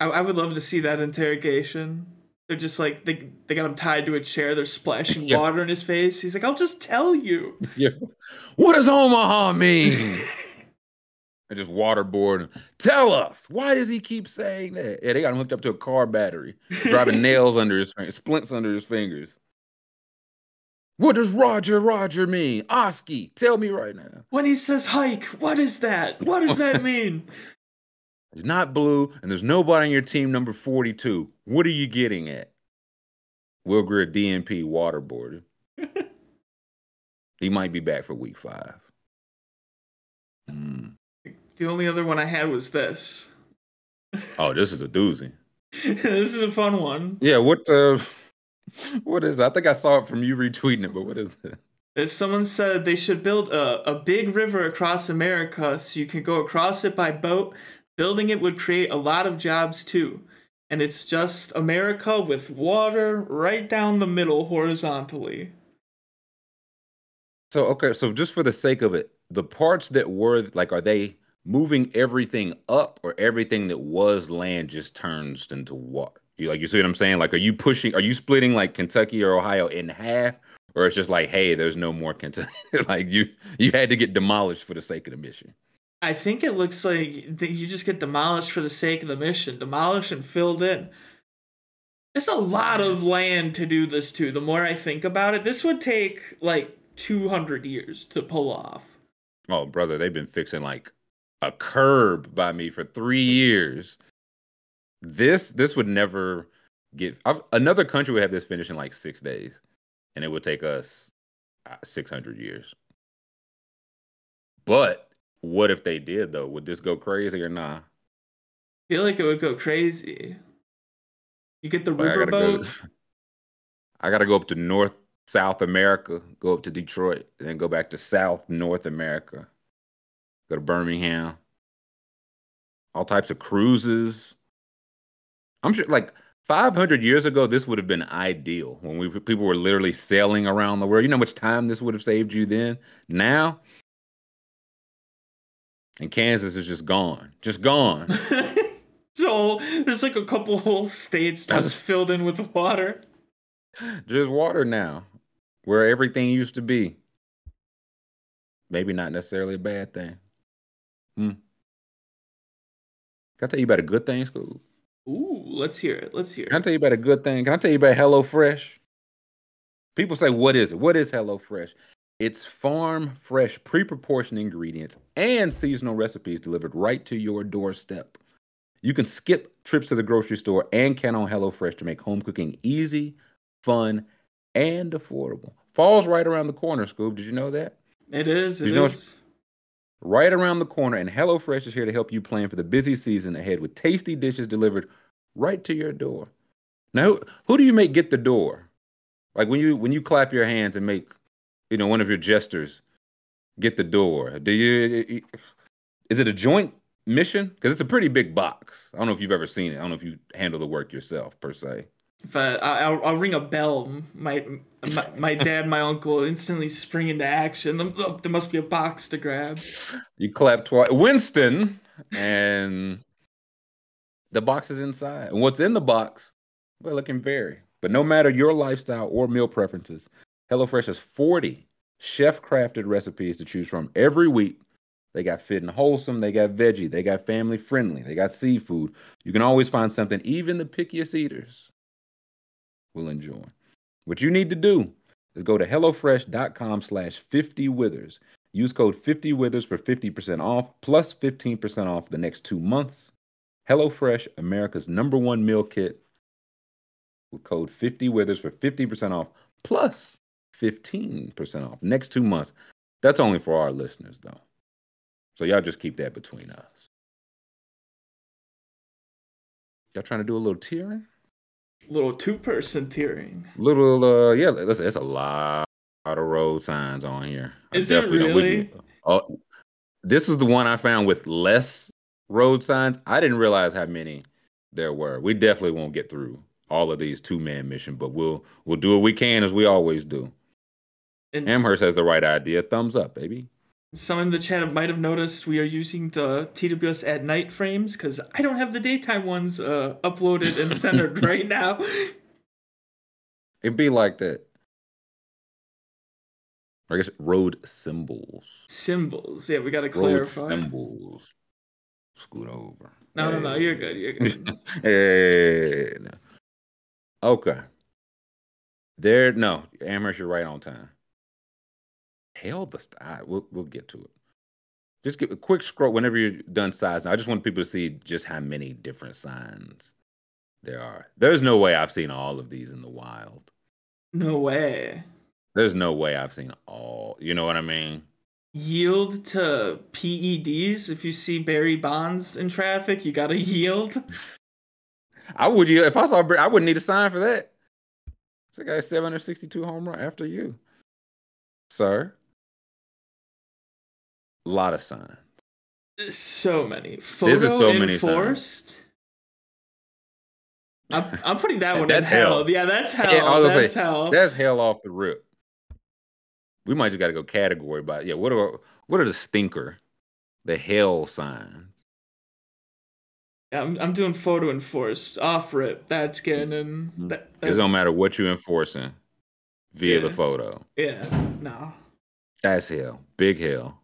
I, I would love to see that interrogation. They're just like they they got him tied to a chair. They're splashing Yeah. water in his face. He's like, "I'll just tell you." Yeah. What does Omaha mean? I just waterboard him. Tell us. Why does he keep saying that? Yeah, they got him hooked up to a car battery, driving nails under his fingers, splints under his fingers. What does Roger Roger mean? Oski, tell me right now. When he says hike, what is that? What does that mean? It's not blue, and there's nobody on your team number 42. What are you getting at? Will Grier DNP waterboarded. he might be back for week five. Hmm. The only other one I had was this. Oh, this is a doozy. this is a fun one. Yeah, what uh what is it? I think I saw it from you retweeting it, but what is it? Someone said, they should build a, a big river across America so you can go across it by boat. Building it would create a lot of jobs too. And it's just America with water right down the middle horizontally. So okay, so just for the sake of it, the parts that were like are they moving everything up or everything that was land just turns into water? You like you see what I'm saying? Like are you pushing are you splitting like Kentucky or Ohio in half? Or it's just like, hey, there's no more Kentucky. like you you had to get demolished for the sake of the mission. I think it looks like that you just get demolished for the sake of the mission, demolished and filled in. It's a lot of land to do this to. The more I think about it, this would take like 200 years to pull off. Oh, brother, they've been fixing like a curb by me for three years. This this would never get. I've, another country would have this finished in like six days, and it would take us uh, six hundred years. But what if they did though? Would this go crazy or nah? I feel like it would go crazy. You get the Like, I riverboat. I gotta go up to North South America, go up to Detroit, then go back to South North America. Go to Birmingham. All types of cruises. I'm sure, like 500 years ago, this would have been ideal when we people were literally sailing around the world. You know how much time this would have saved you then. Now, and Kansas is just gone, just gone. so there's like a couple whole states just filled in with water. just water now, where everything used to be. Maybe not necessarily a bad thing. Hmm. Can I tell you about a good thing, school? Ooh, let's hear it. Let's hear it. Can I tell you about a good thing? Can I tell you about HelloFresh? People say, what is it? What is HelloFresh? It's farm fresh, pre proportioned ingredients and seasonal recipes delivered right to your doorstep. You can skip trips to the grocery store and count on HelloFresh to make home cooking easy, fun, and affordable. Fall's right around the corner, Scoob. Did you know that? It is. It You know is. Right around the corner, and HelloFresh is here to help you plan for the busy season ahead with tasty dishes delivered right to your door. Now, who, who do you make get the door? Like when you when you clap your hands and make, you know, one of your jesters get the door. Do you? Is it a joint mission? Because it's a pretty big box. I don't know if you've ever seen it. I don't know if you handle the work yourself per se. If I, I'll, I'll ring a bell, my, my my dad, my uncle instantly spring into action. There must be a box to grab. You clap twice. Winston, and the box is inside. And what's in the box? It can vary. But no matter your lifestyle or meal preferences, HelloFresh has 40 chef crafted recipes to choose from every week They got fit and wholesome. They got veggie. They got family friendly. They got seafood. You can always find something even the pickiest eaters will enjoy. What you need to do is go to HelloFresh.com slash 50 withers. Use code 50 withers for 50% off plus 15% off the next two months. HelloFresh, America's number one meal kit with code 50 withers for 50% off plus 15% off next two months. That's only for our listeners, though. So y'all just keep that between us. Y'all trying to do a little tiering? Little two person tiering. Little, uh, yeah. Listen, it's a lot of road signs on here. Is it definitely don't- we really? Oh, this is the one I found with less road signs. I didn't realize how many there were. We definitely won't get through all of these two man mission, but we'll we'll do what we can as we always do. And Amherst has the right idea. Thumbs up, baby. Some in the chat might have noticed we are using the TWS at night frames because I don't have the daytime ones uh, uploaded and centered right now. It'd be like that. I guess road symbols. Symbols. Yeah, we got to clarify. Road symbols. Scoot over. No, no, no. You're good. You're good. Hey, no. Okay. There, no, Amherst, you're right on time. Hell, the st- we'll we'll get to it. Just give a quick scroll whenever you're done sizing. I just want people to see just how many different signs there are. There's no way I've seen all of these in the wild. No way. There's no way I've seen all. You know what I mean? Yield to PEDs. If you see Barry Bonds in traffic, you gotta yield. I would yield if I saw Br- I wouldn't need a sign for that. This guy 762 home run after you, sir. A lot of signs. So many. Photo so many enforced. I'm, I'm putting that one That's in hell. hell. Yeah, that's hell. Yeah, I was gonna that's say, hell. That's hell off the rip. We might just got to go category by yeah. What are what are the stinker, the hell signs? Yeah, I'm, I'm doing photo enforced. Off rip. That's mm-hmm. getting in. Mm-hmm. That, it don't matter what you enforcing via the photo. yeah, no. That's hell. Big hell.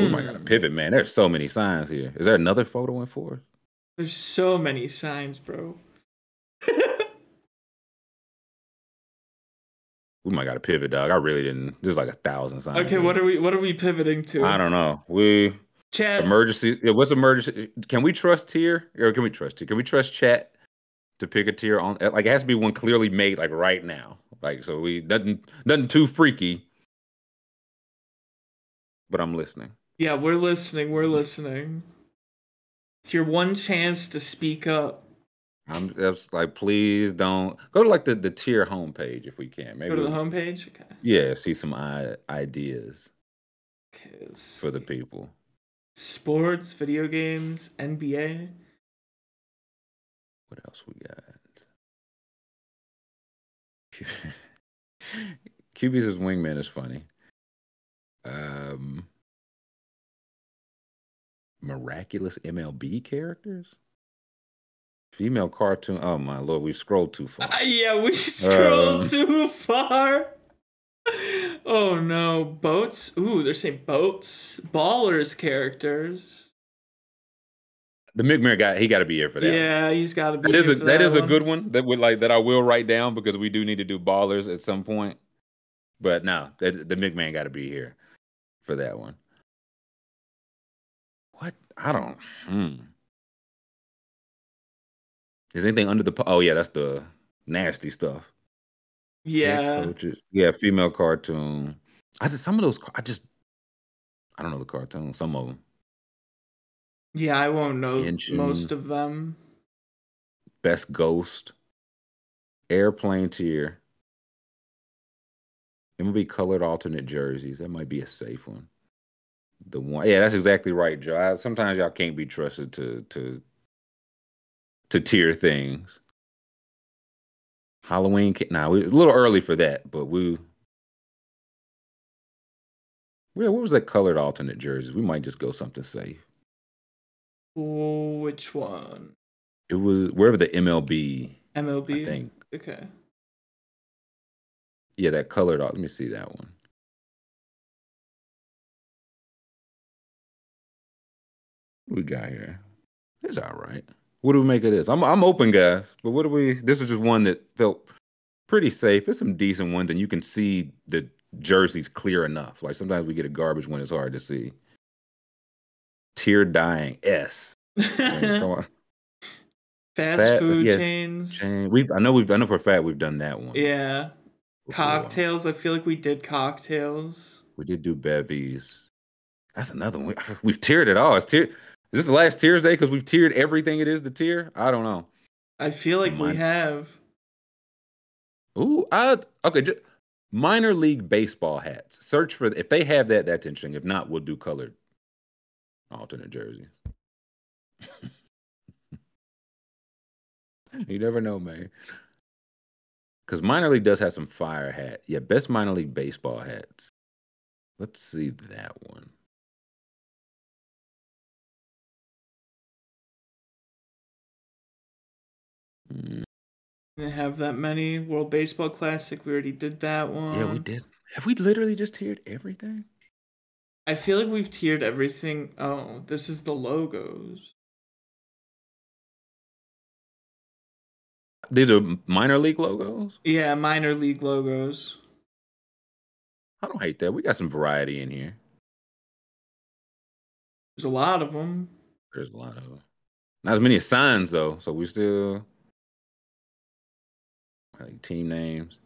Oh, we might got to Hmm. pivot, man. There's so many signs here. Is there another photo enforced? There's so many signs, bro. We might got to pivot, dog. I really didn't. There's like a thousand signs. okay, here. what are we what are we pivoting to? I don't know. We Chat. emergency. yeah, What's emergency? Can we trust tier or can we trust tier? Can we trust chat to pick a tier on? Like it has to be one clearly made, like right now. Like so, we nothing nothing too freaky. But I'm listening. Yeah, we're listening. We're listening. It's your one chance to speak up. I'm just like, please don't go to like the the tier homepage if we can. Maybe Go to the homepage. Okay. Yeah, see some I- ideas Okay. For the people. sports, video games, NBA. What else we got? QB's wingman is funny. Um, miraculous MLB characters, female cartoon. Oh my lord, we scrolled too far. Ah, yeah, we scrolled Um. too far. Oh no, boats. Ooh, they're saying boats. Ballers characters. The McMahon guy, he got to be here for that. Yeah, he's got to be. That is a for that is a good one that would like that I will write down because we do need to do ballers at some point. But no, that, the McMahon got to be here for that one. What I don't. Hmm. Is anything under the? Oh yeah, that's the nasty stuff. Yeah. Yeah, female cartoon. I just some of those. I just. I don't know the cartoon. Some of them. yeah. I won't know Genshin. most of them. Best ghost. Airplane tier. It will be colored alternate jerseys. That might be a safe one. The one, yeah, that's exactly right, Joe. I- sometimes y'all can't be trusted to to to tier things. Halloween, ca- nah, we a little early for that, but we. Yeah, what was that colored alternate jerseys? We might just go something safe. Which one? It was wherever the MLB, MLB. I think. Okay. Yeah, that colored. Let me see that one. We got here? It's all right. What do we make of this? I'm I'm open, guys. But what do we? This is just one that felt pretty safe. There's some decent ones, and you can see the jerseys clear enough. Like sometimes we get a garbage one; it's hard to see. Tear dying S. Man, come on. Fast Fat- food yeah, chains. Chain. We've I know we've done it for a fact. We've done that one. Yeah. before. Cocktails. I feel like we did cocktails. We did do bevies. That's another one. We've tiered it all. It's tier. Is this the last Tiersday? Because we've tiered everything it is to tier. I don't know. I feel like we have. Ooh, I okay. Just, minor league baseball hats. Search for if they have that. That's interesting. If not, we'll do colored alternate jerseys. you never know, man. Because minor league does have some fire hat. Yeah, best minor league baseball hats. Let's see that one. Mm, Didn't have that many. World Baseball Classic. We already did that one. yeah, we did. Have we literally just tiered everything? I feel like we've tiered everything. Oh, this is the logos. These are minor league logos. Yeah, minor league logos. I don't hate that. We got some variety in here. There's a lot of them. There's a lot of them. Not as many as signs though, so we still like team names.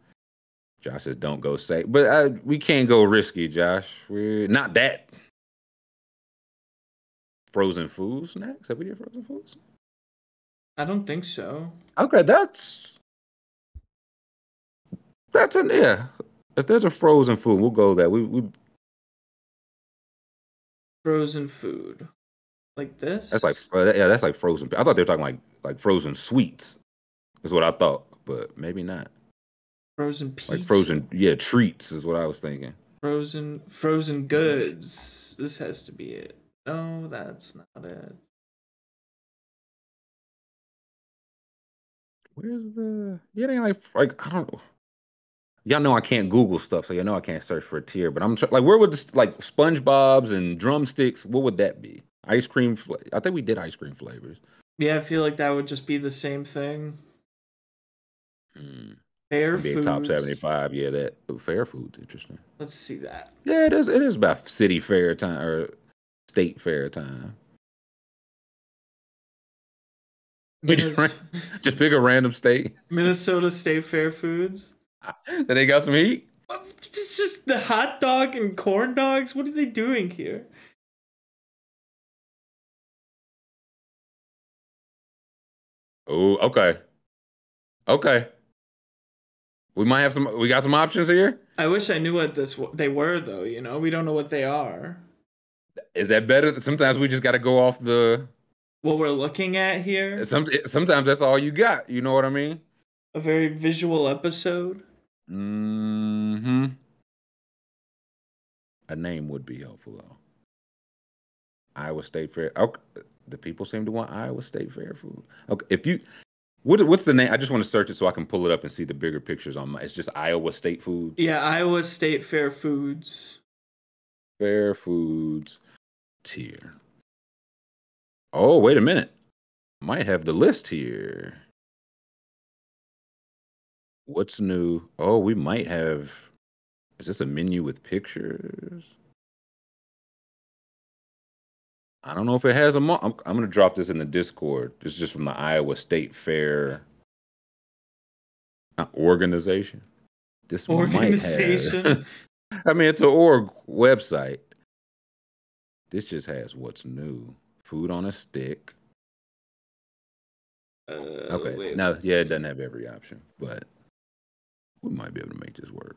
Josh says don't go say, but uh, we can't go risky, Josh. We're not that. Frozen food snacks? Have we did frozen foods? I don't think so. Okay, that's that's an yeah. If there's a frozen food, we'll go there. We we Frozen food. Like this? that's like uh, yeah, that's like frozen. I thought they were talking like like frozen sweets. Is what I thought, but maybe not. frozen pizza. Like frozen, yeah, treats is what I was thinking. Frozen frozen goods. This has to be it. No, that's not it. Where's the? Yeah, they ain't like like I don't. Y'all know I can't Google stuff, so y'all know I can't search for a tier. But I'm tr- like, where would this like SpongeBob's and drumsticks? What would that be? Ice cream. fla- I think we did ice cream flavors. Yeah, I feel like that would just be the same thing. Hmm. Fair Be top seventy-five. Yeah, that fair food's interesting. Let's see that. Yeah, it is. It is about city fair time or state fair time. We just, just pick a random state Minnesota State Fair foods. Then they got some heat. It's just the hot dog and corn dogs. What are they doing here? Oh, okay. Okay. We might have some we got some options here. I wish I knew what this they were though. You know, we don't know what they are. Is that better? Sometimes we just got to go off the What we're looking at here, some sometimes that's all you got, you know what I mean? a very visual episode. Mm-hmm. A name would be helpful though. Iowa State Fair. Okay. The people seem to want Iowa State Fair food. Okay, if you what what's the name? I just want to search it so I can pull it up and see the bigger pictures on my. It's just Iowa State Foods. Yeah, Iowa State Fair foods. Fair Foods tier. Oh, wait a minute. Might have the list here. What's new? Oh, we might have. Is this a menu with pictures? I don't know if it has a. Mo- I'm, I'm going to drop this in the Discord. This is just from the Iowa State Fair organization. This might have- Organization. I mean, it's an org website. This just has what's new. Food on a stick. Uh, Okay. wait, no, yeah, it doesn't have every option, but we might be able to make this work.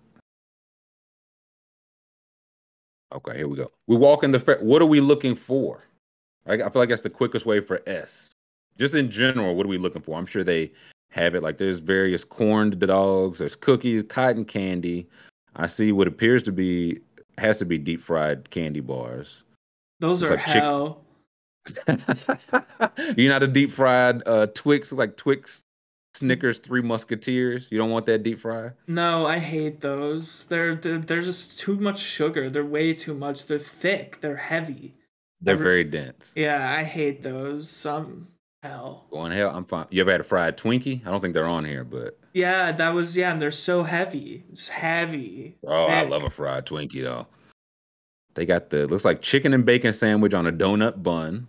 Okay, here we go. We walk in the fair. What are we looking for? I, I feel like that's the quickest way for S. Just in general, what are we looking for? I'm sure they have it. Like there's various corned dogs, there's cookies, cotton candy. I see what appears to be has to be deep fried candy bars. Those It's are like chick- You're not a deep fried uh, Twix, like Twix Snickers Three Musketeers. You don't want that deep fry. No, I hate those. They're, they're they're just too much sugar. They're way too much. They're thick. They're heavy. They're very dense. Yeah, I hate those. Some hell. Going hell, I'm fine. You ever had a fried Twinkie? I don't think they're on here, but Yeah, that was yeah, and they're so heavy. It's heavy. oh, I love a fried Twinkie though. They got the looks like chicken and bacon sandwich on a donut bun.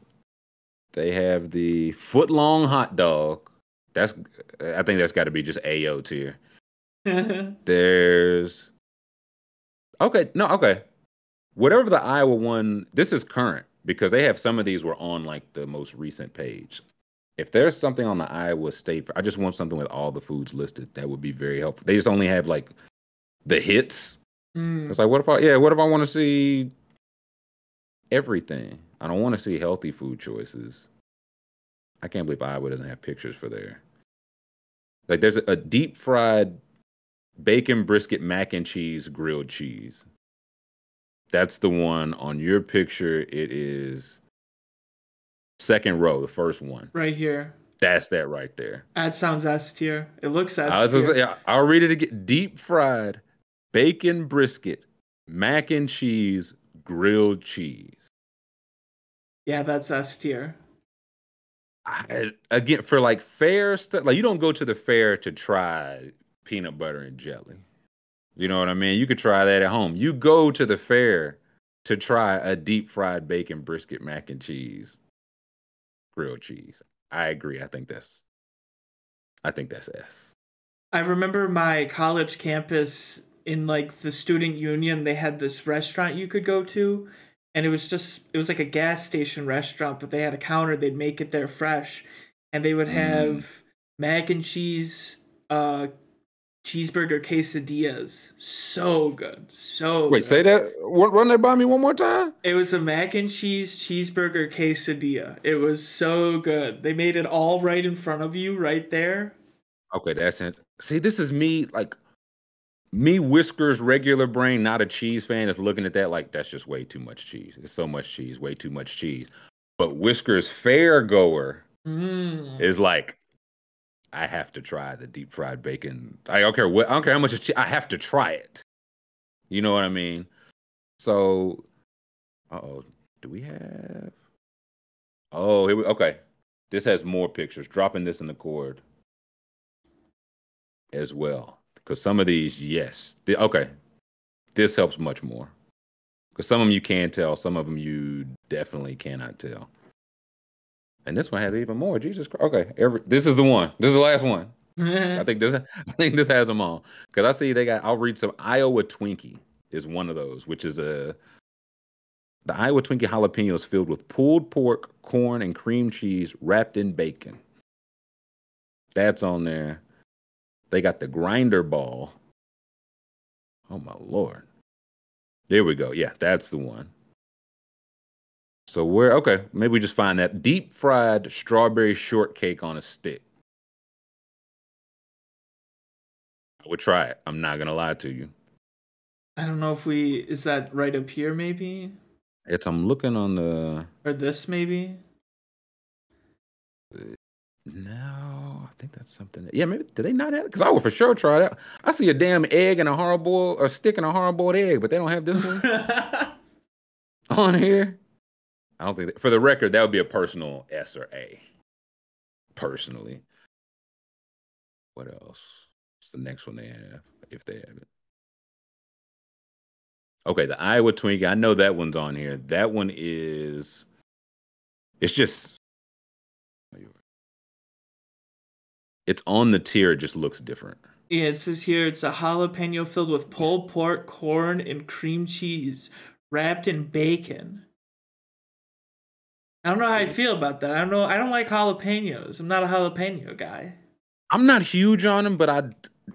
They have the foot long hot dog. That's I think that's got to be just AO tier. There's okay, no, okay. Whatever the Iowa one, this is current because they have some of these were on like the most recent page. If there's something on the Iowa State, I just want something with all the foods listed. That would be very helpful. They just only have like the hits. Mm. It's like, what if I, yeah, what if I want to see everything? I don't want to see healthy food choices. I can't believe Iowa doesn't have pictures for there. Like, there's a, a deep fried bacon brisket mac and cheese grilled cheese. That's the one on your picture. It is second row, the first one. Right here. That's that right there. That sounds S tier. It looks S I was gonna tier. yeah, I'll read it again. Deep fried bacon brisket, mac and cheese, grilled cheese. Yeah, that's S tier. I, again, for like fair stuff, like you don't go to the fair to try peanut butter and jelly. You know what I mean? You could try that at home. You go to the fair to try a deep fried bacon brisket, mac and cheese, grilled cheese. I agree. I think that's, I think that's S. I remember my college campus in like the student union, they had this restaurant you could go to. And it was just, it was like a gas station restaurant, but they had a counter. They'd make it there fresh. And they would Mm. have mac and cheese, uh, cheeseburger quesadillas. So good. So Wait, good. say that. Run that by me one more time. It was a mac and cheese cheeseburger quesadilla. It was so good. They made it all right in front of you, right there. Okay, that's it. See, this is me like me Withers regular brain, not a cheese fan, is looking at that like that's just way too much cheese. It's so much cheese, way too much cheese. But Withers fair goer Mm. is like, I have to try the deep fried bacon. I don't care what I don't care how much che- I have to try it. You know what I mean? So uh oh, do we have Oh, here we okay. This has more pictures. Dropping this in the cord as well. Because some of these, yes. The- okay. This helps much more. Because some of them you can tell, some of them you definitely cannot tell. And this one has even more. Jesus Christ. Okay. Every this is the one. This is the last one. I think this I think this has them all. Because I see they got I'll read some Iowa Twinkie is one of those, which is a the Iowa Twinkie jalapenos filled with pulled pork, corn, and cream cheese wrapped in bacon. That's on there. They got the grinder ball. Oh my lord. There we go. Yeah, that's the one. So where okay, maybe we just find that deep fried strawberry shortcake on a stick. I would try it. I'm not gonna lie to you. I don't know if we is that right up here maybe It's I'm looking on the or this maybe. No, I think that's something. Yeah, maybe did they not have? Because I would for sure try that. I see a damn egg and a hard boiled, a stick and a hard boiled egg, but they don't have this one on here. I don't think. That, for the record, that would be a personal S or A. Personally. What else? What's the next one they have? If they have it. Okay, the Iowa Twinkie. I know that one's on here. That one is. It's just. It's on the tier. It just looks different. yeah, it says here it's a jalapeno filled with pulled pork, corn, and cream cheese, wrapped in bacon. I don't know how I feel about that. I don't know. I don't like jalapenos. I'm not a jalapeno guy. I'm not huge on them, but I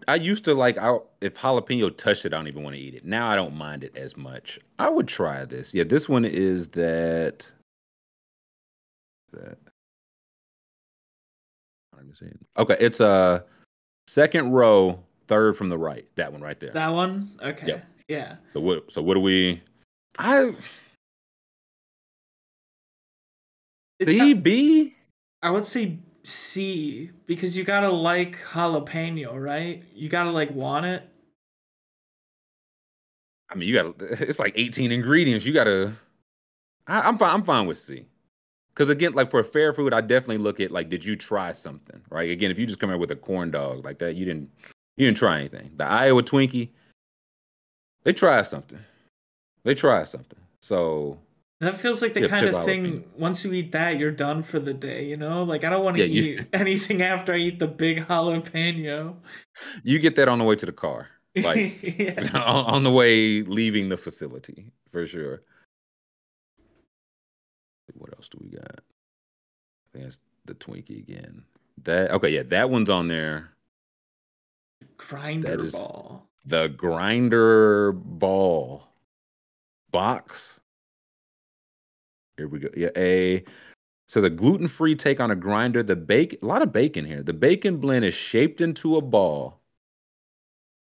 I used to like I if jalapeno touched it, I don't even want to eat it. Now I don't mind it as much. I would try this. Yeah, this one is that that let me see. Okay, it's a second row, third from the right. That one right there. That one? Okay. Yep. Yeah. So what so what do we I It's B B? I would say C because you gotta like jalapeno, right? You gotta like want it. I mean, you got to it's like 18 ingredients. You got to. I'm fine. I'm fine with C. Because again, like for fair food, I definitely look at like, did you try something? Right. Again, if you just come in with a corn dog like that, you didn't you didn't try anything. The Iowa Twinkie, they tried something. They tried something. So That feels like the Yeah, kind of thing. Once you eat that, you're done for the day. You know, like I don't want to Yeah, you- eat anything after I eat the big jalapeno. you get that on the way to the car, like yeah. on, on the way leaving the facility for sure. What else do we got? I think that's the Twinkie again. That okay, yeah, that one's on there. grinder ball. The grinder ball box. Here we go. Yeah, a says a gluten-free take on a grinder. The bacon, a lot of bacon here. The bacon blend is shaped into a ball,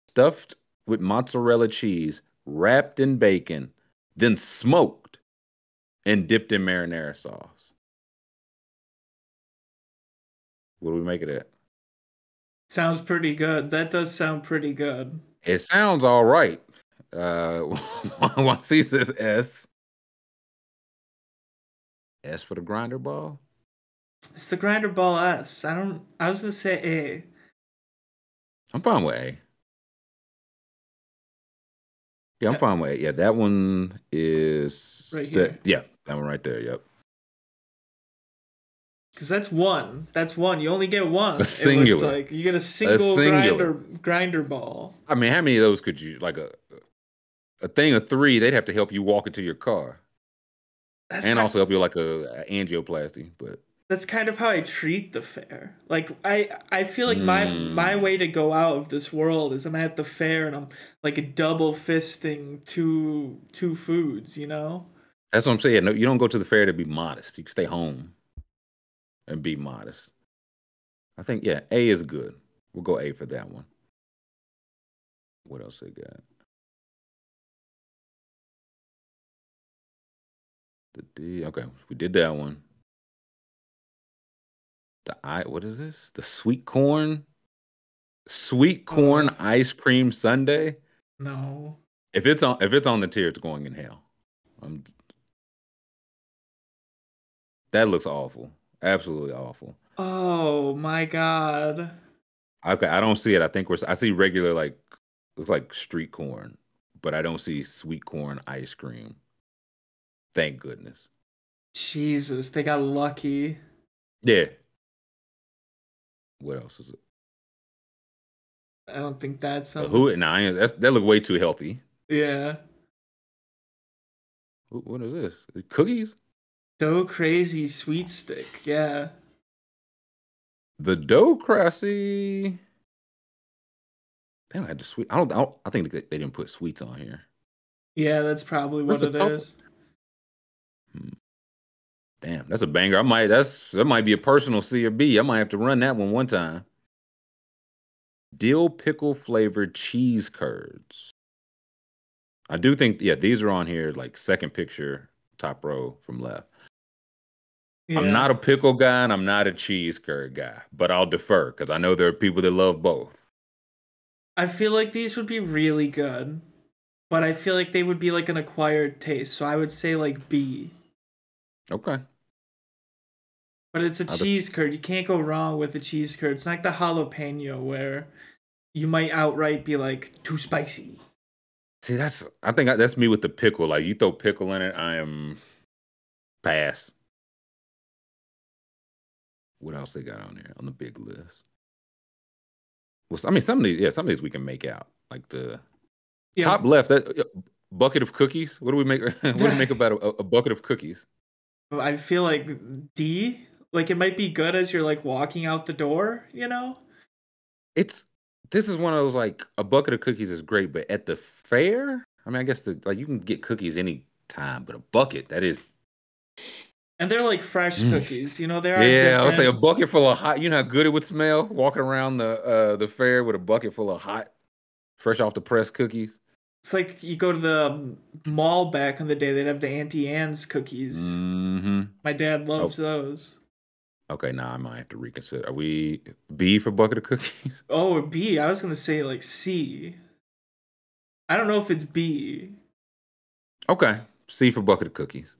stuffed with mozzarella cheese, wrapped in bacon, then smoked and dipped in marinara sauce. What do we make of that? Sounds pretty good. That does sound pretty good. It sounds all right. Uh, one C says S. S for the grinder ball. It's the grinder ball S. I don't. I was gonna say A. I'm fine with A. Yeah, I'm fine with A. Yeah, that one is Right here. Yeah, that one right there. Yep. Because that's one. That's one. You only get one. A It looks singular. like you get a single singular. grinder grinder ball. I mean, how many of those could you like a a thing of three? They'd have to help you walk into your car That's and also help you like a, a angioplasty. But that's kind of how I treat the fair. Like I I feel like my Mm. my way to go out of this world is I'm at the fair and I'm like a double fisting two two foods, you know? That's what I'm saying. No, you don't go to the fair to be modest. You stay home and be modest. I think yeah, A is good. We'll go A for that one. What else they got? The D. Okay, we did that one. The I. What is this? The sweet corn. Sweet corn ice cream sundae. No. If it's on, if it's on the tier, it's going in hell. Um, that looks awful. Absolutely awful. Oh my god. Okay, I don't see it. I think we're. I see regular like looks like street corn, but I don't see sweet corn ice cream. Thank goodness. Jesus, they got lucky. Yeah. What else is it? I don't think that's Uh, something. who? Nah, I that's that look way too healthy. Yeah. Wh- What is this? Is Cookies? So crazy sweet stick. Yeah. The dough crusty. They don't have the sweet. I don't. I, don't, I think they, they didn't put sweets on here. Yeah, that's probably what it is. Damn, that's a banger. I might. That's that might be a personal C or B. I might have to run that one one time. Dill pickle flavored cheese curds. I do think. Yeah, these are on here. Like second picture, top row from left. Yeah. I'm not a pickle guy and I'm not a cheese curd guy, but I'll defer because I know there are people that love both. I feel like these would be really good, but I feel like they would be like an acquired taste. So I would say like B. Okay. But it's a cheese curd. You can't go wrong with a cheese curd. It's like the jalapeno where you might outright be like too spicy. See, that's I think that's me with the pickle. Like you throw pickle in it, I am pass. What else they got on there on the big list? Well, I mean, some of these, yeah, some of these we can make out. Like the Yeah. top left, that uh, bucket of cookies. What do we make? what do we make about a, a bucket of cookies? I feel like D. Like it might be good as you're like walking out the door. You know. It's this is one of those like a bucket of cookies is great, but at the fair, I mean, I guess the like you can get cookies any time, but a bucket that is And they're like fresh Mm. cookies. You know they are. Yeah, I would say a bucket full of hot. You know how good it would smell walking around the uh the fair with a bucket full of hot, fresh off the press cookies. It's like you go to the mall back in the day. They'd have the Auntie Anne's cookies. Mm-hmm. My dad loves those. Okay, now I might have to reconsider. Are we B for bucket of cookies? Oh, or B. I was gonna say like C. I don't know if it's B. Okay, C for bucket of cookies.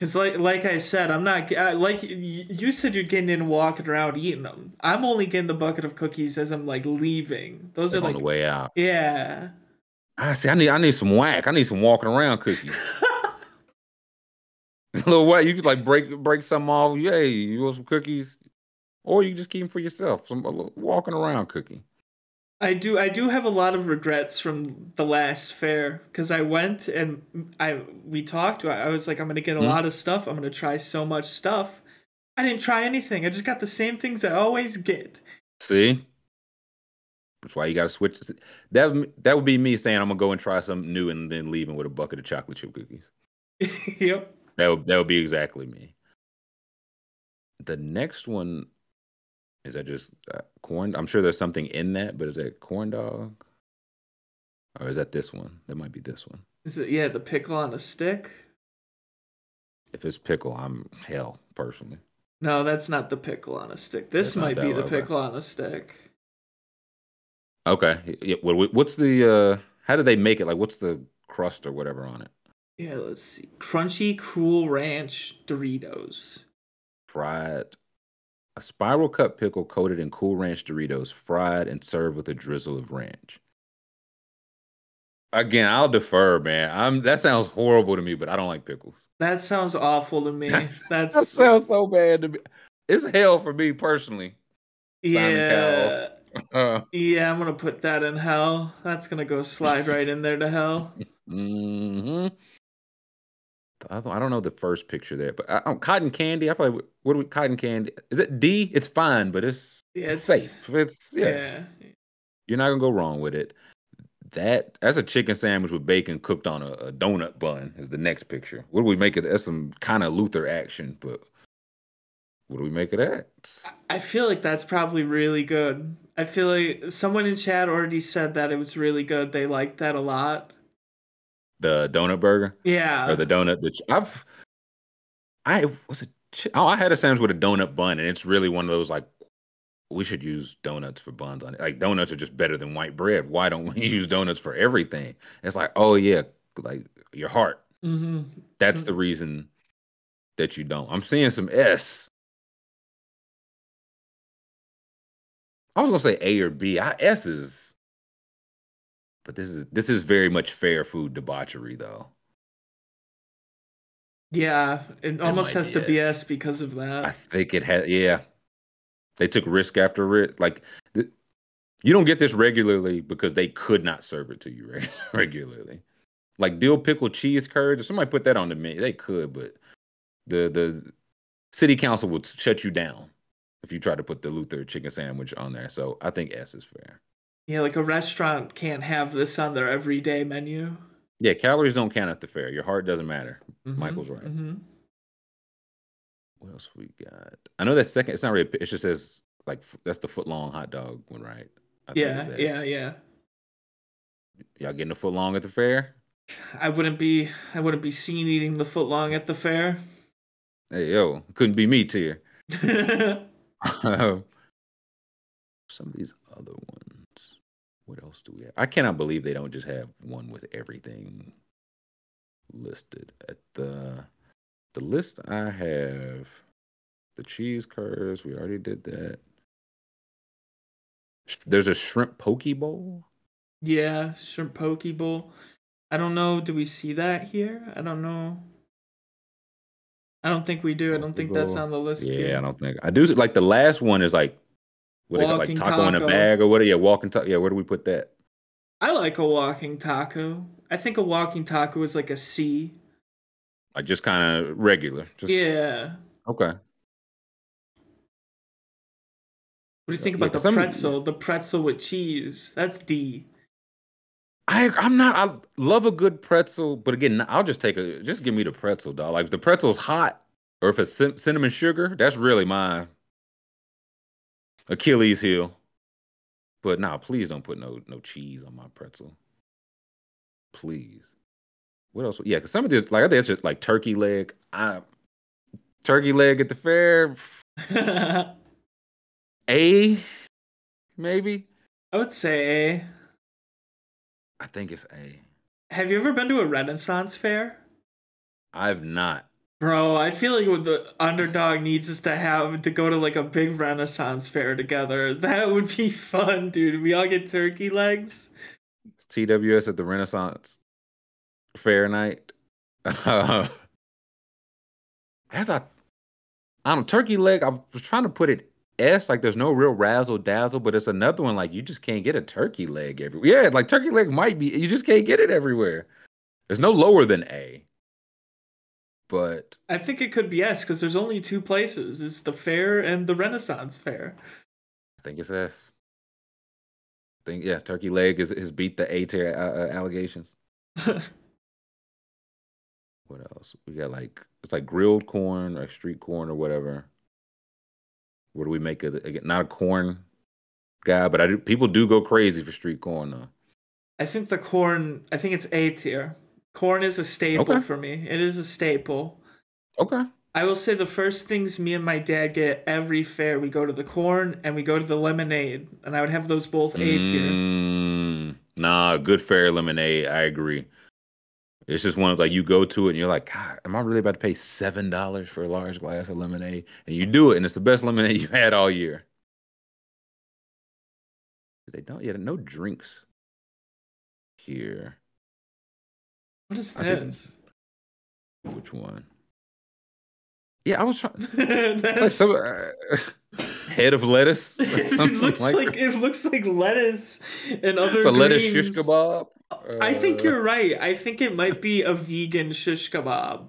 Cause like like I said, I'm not I, like you said you're getting in walking around eating them. I'm only getting the bucket of cookies as I'm like leaving. Those Like are on like on the way out. yeah. I see. I need. I need some whack. I need some walking around cookies. a little whack. You could like break break some off. Yay! You want some cookies, or you just keep them for yourself. Some a little walking around cookie. I do I do have a lot of regrets from the last fair because I went and I we talked. I was like, I'm gonna get a Mhm. lot of stuff. I'm gonna try so much stuff. I didn't try anything. I just got the same things I always get. See. That's why you got to switch. That would- that would be me saying I'm gonna go and try something new and then leaving with a bucket of chocolate chip cookies. yep. That would that would be exactly me. The next one is that just uh, corn? I'm sure there's something in that, but is that corn dog? Or is that this one? That might be this one. Is it yeah the pickle on a stick? If it's pickle, I'm hell personally. No, that's not the pickle on a stick. This That's might be the pickle on a stick. Okay. Yeah, what, what's the uh how do they make it? Like what's the crust or whatever on it? Yeah, let's see. Crunchy Cool Ranch Doritos. Fried a spiral cut pickle coated in cool ranch Doritos, fried and served with a drizzle of ranch. Again, I'll defer, man. I'm that sounds horrible to me, but I don't like pickles. That sounds awful to me. That That's sounds so bad to me. It's hell for me personally. yeah. Uh, Yeah, I'm gonna put that in hell. That's gonna go slide right in there to hell. hmm I don't, I don't know the first picture there, but I, oh, cotton candy. I feel like what do we cotton candy? Is it D? It's fine, but it's, Yeah, it's it's- safe. It's yeah. Yeah. You're not gonna go wrong with it. That that's a chicken sandwich with bacon cooked on a, a donut bun. Is the next picture. What do we make of that? That's some kind of Luther action, but what do we make of that? I feel like that's probably really good. I feel like someone in chat already said that it was really good. They liked that a lot. The donut burger Yeah. or the donut? Ch- I've I was a oh I had a sandwich with a donut bun, and it's really one of those like we should use donuts for buns on it. Like donuts are just better than white bread. Why don't we use donuts for everything? It's like oh yeah, like your heart. hmm That's So- the reason that you don't. I'm seeing some S. I was gonna say A or B. I, S is, but this is this is very much fair food debauchery though. Yeah. It almost has be to it. be S because of that. I think it had. Yeah, they took risk after risk. Like th- you don't get this regularly because they could not serve it to you reg- regularly. Like dill pickle cheese curds. If somebody put that on the menu, they could, but the the city council would shut you down if you try to put the Luther chicken sandwich on there. So I think S is fair. Yeah, like a restaurant can't have this on their everyday menu. Yeah, calories don't count at the fair. Your heart doesn't matter. Mhm, Michael's right. mhm. What else we got? I know that second. It's not really. It just says like that's the foot long hot dog one, right? I Yeah, yeah, yeah. Y'all getting a foot long at the fair? I wouldn't be I wouldn't be seen eating the foot long at the fair. Hey yo, couldn't be me, tier. Some of these other ones. What else do we have? I cannot believe they don't just have one with everything listed at the the list. I have the cheese curds. We already did that. There's a shrimp poke bowl. yeah, shrimp poke bowl. I don't know. Do we see that here? I don't know. I don't think we do. I don't think that's on the list Yeah, here. I don't think I do. Like the last one is like what got, like Walking taco, in a bag or what? Are, yeah, walking taco. Yeah, where do we put that? I like a walking taco. I think a walking taco is like a C. Like just kind of regular. Just, Yeah. Okay. What do you think Yeah, about 'cause the pretzel? The pretzel with cheese. That's D. I I'm not. I love a good pretzel, but again, I'll just take a. Just give me the pretzel, dog. Like if the pretzel's hot, or if it's cin- cinnamon sugar, that's really my Achilles heel. But nah, please don't put no no cheese on my pretzel. Please. What else? Yeah, because some of this, like I think it's just like turkey leg. I turkey leg at the fair. a, maybe. I would say A. I think it's A. Have you ever been to a Renaissance fair? I've not. Bro, I feel like what the underdog needs is to have to go to like a big Renaissance fair together. That would be fun, dude. We all get turkey legs. TWS at the Renaissance Fair night. As I, I don't turkey leg. I was trying to put it S, like there's no real razzle dazzle, but it's another one like you just can't get a turkey leg everywhere. Yeah, like turkey leg might be, you just can't get it everywhere. There's no lower than A. But I think it could be S because there's only two places. It's the fair and the Renaissance fair. I think it's S. I think yeah, turkey leg is has beat the A tier uh, uh, allegations. What else? We got like it's like grilled corn or street corn or whatever. What do we make of it? Again, not a corn guy, but I do. People do go crazy for street corn though. I think the corn, I think it's A tier. Corn is a staple Okay. for me. It is a staple. Okay. I will say the first things me and my dad get every fair, we go to the corn and we go to the lemonade, and I would have those both A tier. Mm, nah, good fair lemonade. I agree. It's just one of like you go to it and you're like, God, am I really about to pay seven dollars for a large glass of lemonade? And you do it, and it's the best lemonade you've had all year. They don't yet no drinks here. What is I see some- this? Which one? Yeah, I was trying. Like That's, some, uh, head of lettuce. it looks like, that. it looks like lettuce and other it's a lettuce shish greens. kebab. I think Uh, you're right. I think it might be a vegan shish kebab.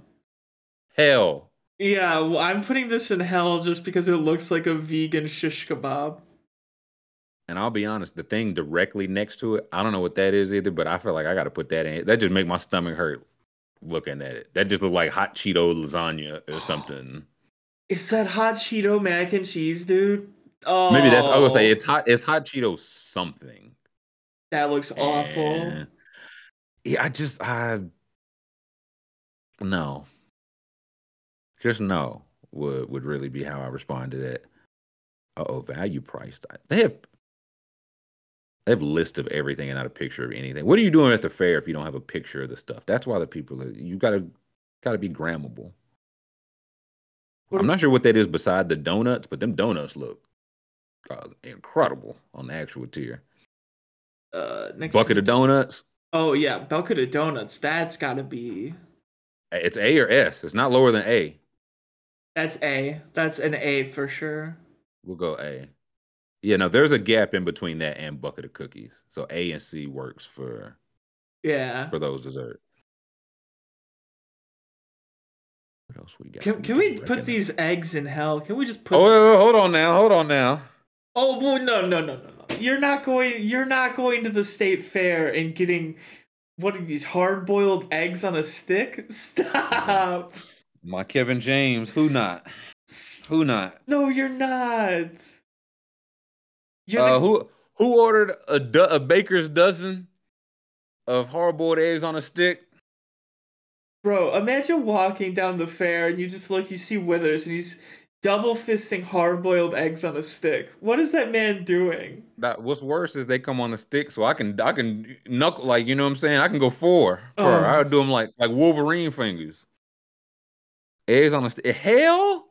hell. Yeah, well, I'm putting this in hell just because it looks like a vegan shish kebab. And I'll be honest, the thing directly next to it, I don't know what that is either, but I feel like I got to put that in. That just make my stomach hurt looking at it. That just look like hot Cheeto lasagna or something. Is that hot Cheeto mac and cheese, dude? Oh, Maybe that's. I was gonna say it's hot. It's hot Cheeto something. that looks awful. Yeah, I just I no. Just no would would really be how I respond to that. Uh oh, value priced. They have they have a list of everything and not a picture of anything. What are you doing at the fair if you don't have a picture of the stuff? That's why the people are, you gotta gotta be grammable. What I'm not sure what that is beside the donuts, but them donuts look uh, incredible on the actual tier. Uh, next Bucket of donuts. Oh yeah, bucket of donuts. That's gotta be. It's A or S. It's not lower than A. That's A. That's an A for sure. We'll go A. Yeah, no, there's a gap in between that and bucket of cookies. So A and C works for Yeah. for those desserts. What else we got? Can can we put Reckon- these eggs in hell? Can we just put? Oh, hold on now. Hold on now. Oh well, no, no, no, no, no. You're not going. You're not going to the state fair and getting what are these hard boiled eggs on a stick? Stop. My Kevin James. Who not? Who not? No, you're not. Uh, who who ordered a do- a baker's dozen of hard boiled eggs on a stick? Bro, imagine walking down the fair and you just look, you see Withers, and he's double fisting hard boiled eggs on a stick. What is that man doing? That what's worse is they come on the stick, so I can I can knuckle like you know what I'm saying. I can go four. Oh. I'll do them like like Wolverine fingers. Eggs on a stick. Hell,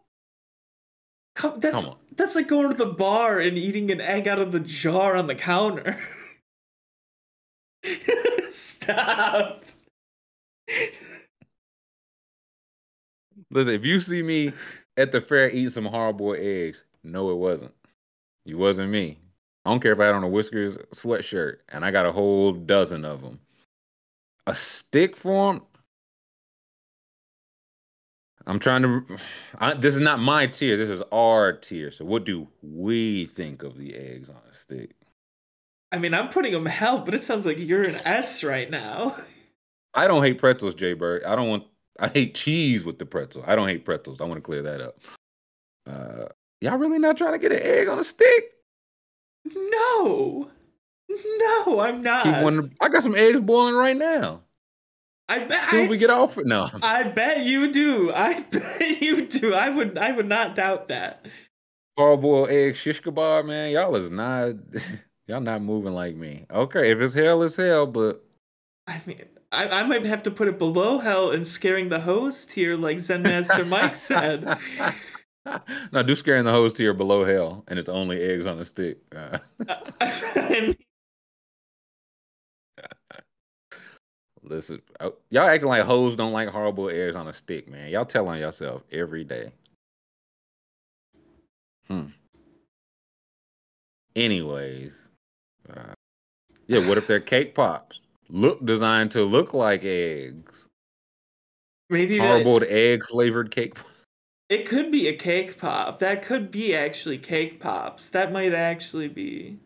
Come, that's Come that's like going to the bar and eating an egg out of the jar on the counter. Stop. listen. If you see me at the fair eating some hard boiled eggs, no, it wasn't. You wasn't me. I don't care if I had on a whiskers sweatshirt and I got a whole dozen of them. A stick form. I'm trying to. I, this is not my tier. This is our tier. So, what do we think of the eggs on a stick? I mean, I'm putting them hell, but it sounds like you're an S right now. I don't hate pretzels, Jay Bird. I don't want. I hate cheese with the pretzel. I don't hate pretzels. I want to clear that up. Uh, y'all really not trying to get an egg on a stick? No. No, I'm not. Keep. I got some eggs boiling right now. I bet Soon I, we get off no. I bet you do. I bet you do. I would I would not doubt that. hard boiled egg shish kebab, man. Y'all is not y'all not moving like me. Okay, if it's hell, it's hell, but I mean, I, I might have to put it below hell and scaring the host here, like Zen Master Mike said. no, do scaring the host here below hell, and it's only eggs on a stick. Uh, I listen, y'all acting like hoes don't like horrible eggs on a stick, man. Y'all tell on yourself every day. Hmm. Anyways, uh, yeah. What if they're cake pops? Look designed to look like eggs. maybe that- egg flavored cake. pop- it could be a cake pop. That could be actually cake pops. That might actually be.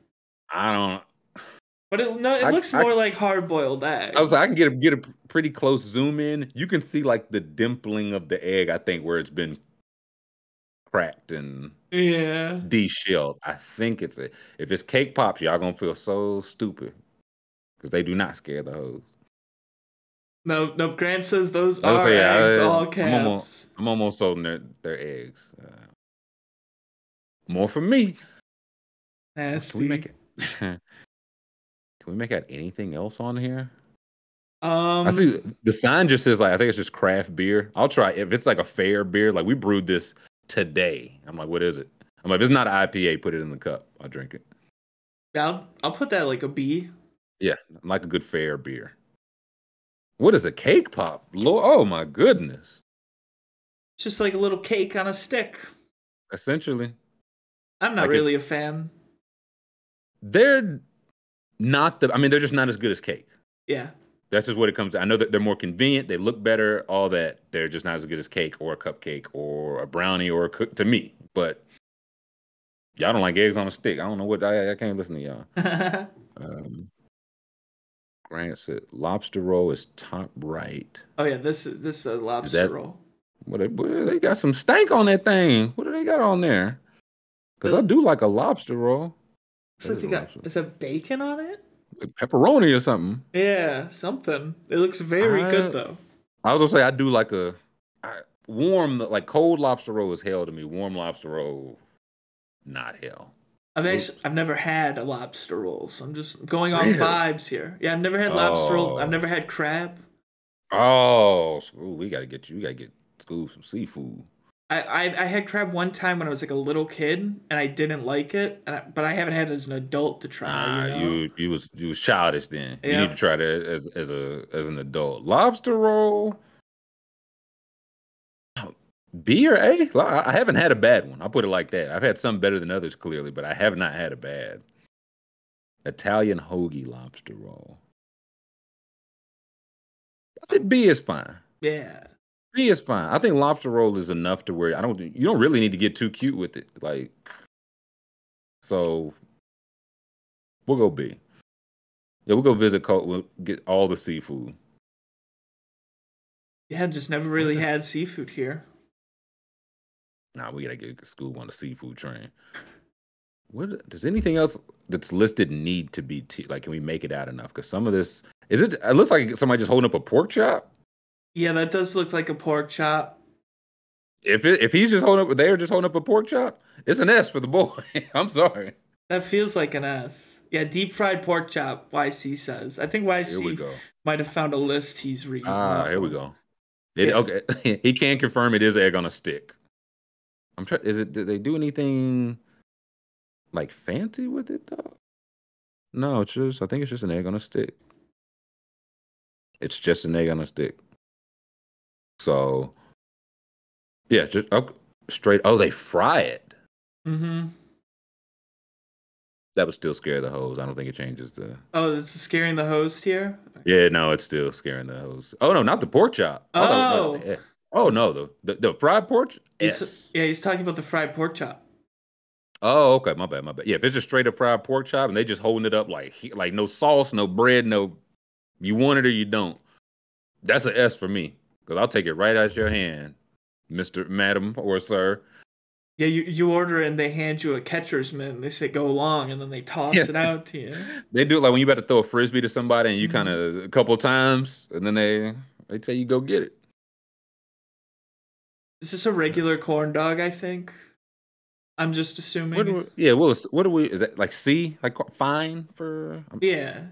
I don't. But it no, it I- looks I- more like hard boiled egg. I was like, I can get a get a pretty close zoom in. You can see like the dimpling of the egg. I think where it's been cracked and yeah. de-shelled. I think it's a. If it's cake pops, y'all gonna feel so stupid because they do not scare the hoes. No, no. Grant says those I are I- eggs, all I'm caps. almost- I'm almost sold on their their eggs. Uh, more for me. Nasty. we make? Can we make out anything else on here? Um, I see the sign just says like I think it's just craft beer. I'll try if it's like a fair beer. Like we brewed this today. I'm like, what is it? I'm like, if it's not an IPA, put it in the cup. I'll drink it. I'll I'll put that like a B. Yeah, I like a good fair beer. What is a cake pop? Lord, oh my goodness! It's just like a little cake on a stick. Essentially, I'm not Like really a fan. they're not the. I mean, they're just not as good as cake. Yeah. That's just what it comes to. I know that they're more convenient, they look better, all that. They're just not as good as cake or a cupcake or a brownie or a cook to me. But y'all don't like eggs on a stick. I don't know what I, I can't listen to y'all. Um, Grant said lobster roll is top right. oh yeah, this is this is a lobster that- roll. What they, they got some stank on that thing. What do they got on there? Because I do like a lobster roll, It's like is they a got is that bacon on it? like pepperoni or something. Yeah, something. It looks very I- good though. I was gonna say I do like a I, warm, like cold lobster roll is hell to me. Warm lobster roll, not hell. I've actually I've never had a lobster roll, so I'm just going on Really? vibes here. Yeah, I've never had lobster roll. I've Oh. never had crab. Oh, ooh, we gotta get you. We gotta get school some seafood. I, I I had crab one time when I was like a little kid, and I didn't like it. And I, but I haven't had it as an adult to try. Nah, you, know? you you was you was childish then. You need to try that as as a as an adult. Lobster roll. B or A? I haven't had a bad one. I'll put it like that. I've had some better than others, clearly, but I have not had a bad Italian hoagie lobster roll. I think B is fine. yeah. B is fine. I think lobster roll is enough to where I don't. You don't really need to get too cute with it. Like, so we'll go B. Yeah, we'll go visit. Col- We'll get all the seafood. Yeah, just never really had seafood here. Nah, we gotta get school on the seafood train. What does anything else that's listed need to be t- like? Can we make it out enough? Because some of this is it. It looks like somebody just holding up a pork chop. Yeah, that does look like a pork chop. If it, if he's just holding up, they're just holding up a pork chop. It's an S for the boy. I'm sorry. That feels like an S. Yeah, deep fried pork chop. YC says. I think YC might have found a list he's reading. Ah, off here we go. It, Yeah. Okay, he can confirm it is egg on a stick. I'm trying. Is it? Did they do anything like fancy with it though? No, it's just. I think it's just an egg on a stick. It's just an egg on a stick. So, yeah, just oh, straight. Oh, they fry it. Mm-hmm. That would still scare the hoes. I don't think it changes the. Oh, it's scaring the host here. Yeah, no, it's still scaring the hoes. Oh no, not the pork chop. Oh, no, Oh. no, the- oh no, the the, the fried pork. He's, Yes. Yeah, he's talking about the fried pork chop. Oh, okay, my bad, my bad. Yeah, if it's just straight up fried pork chop and they just holding it up like like no sauce, no bread, no, you want it or you don't. That's an S for me because I'll take it right out your hand, Mister, Madam, or Sir. Yeah, you, you order and they hand you a catcher's mitt and they say go long and then they toss Yeah. it out to you. They do it like when you about to throw a frisbee to somebody and you Mhm. kind of a couple times and then they they tell you go get it. Is this a regular corn dog, I think? I'm just assuming. What we, yeah, well, what do we? Is that like C? Like fine for? yeah,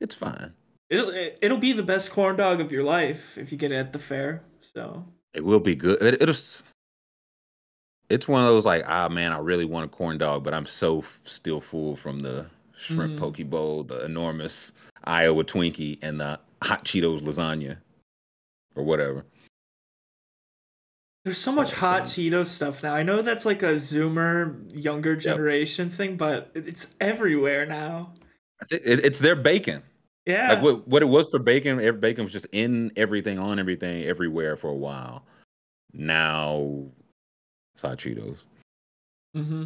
It's fine. It'll it, it'll be the best corn dog of your life if you get it at the fair. So It will be good. It, it'll. It's one of those like, ah, man, I really want a corn dog, but I'm so f- still full from the shrimp Mhm. poke bowl, the enormous Iowa Twinkie, and the hot Cheetos lasagna, or whatever. there's so much Oh, hot damn. Cheeto stuff now. I know that's like a Zoomer younger generation thing, but it's everywhere now. I think it, it's their bacon. Yeah. Like what, what it was for bacon, bacon was just in everything, on everything, everywhere for a while. Now, it's hot Cheetos. mm-hmm.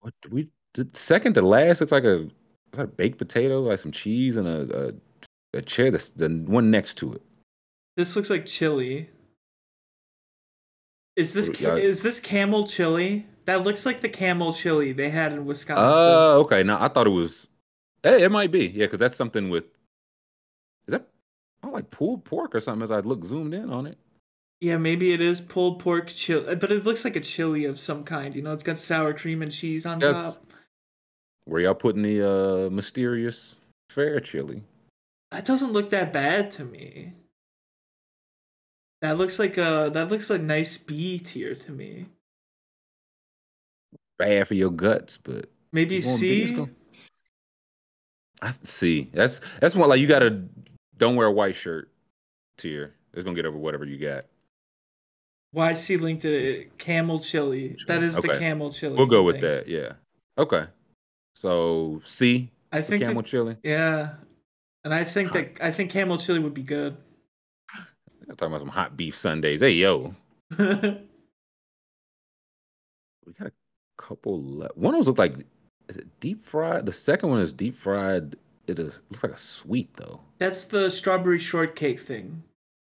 What do we? The second to last looks like a, a baked potato, like some cheese and a a, a chair. That's the one next to it. This looks like chili. Is this ca- is this camel chili? That looks like the camel chili they had in Wisconsin. Oh, okay. Now I thought it was. Hey, it might be. Yeah, because that's something with. Is that? Oh, like pulled pork or something. As I look zoomed in on it. yeah, maybe it is pulled pork chili, but it looks like a chili of some kind. You know, it's got sour cream and cheese on top. Where y'all putting the uh mysterious fair chili? That doesn't look that bad to me. That looks like a that looks like nice B tier to me. Bad for your guts, but Maybe You want B, let's C. go. I see. That's that's one like you gotta don't wear a white shirt tier. It's gonna get over whatever you got. Why YC linked it. Camel chili. That is the camel chili. We'll go with thinks. that. Yeah. Okay. So C I think camel chili. Yeah. And I think that I think camel chili would be good. I'm talking about some hot beef sundaes. Hey yo, we got a couple. Le- one of those look like is it deep fried? The second one is deep fried. It is looks like a sweet though. That's the strawberry shortcake thing.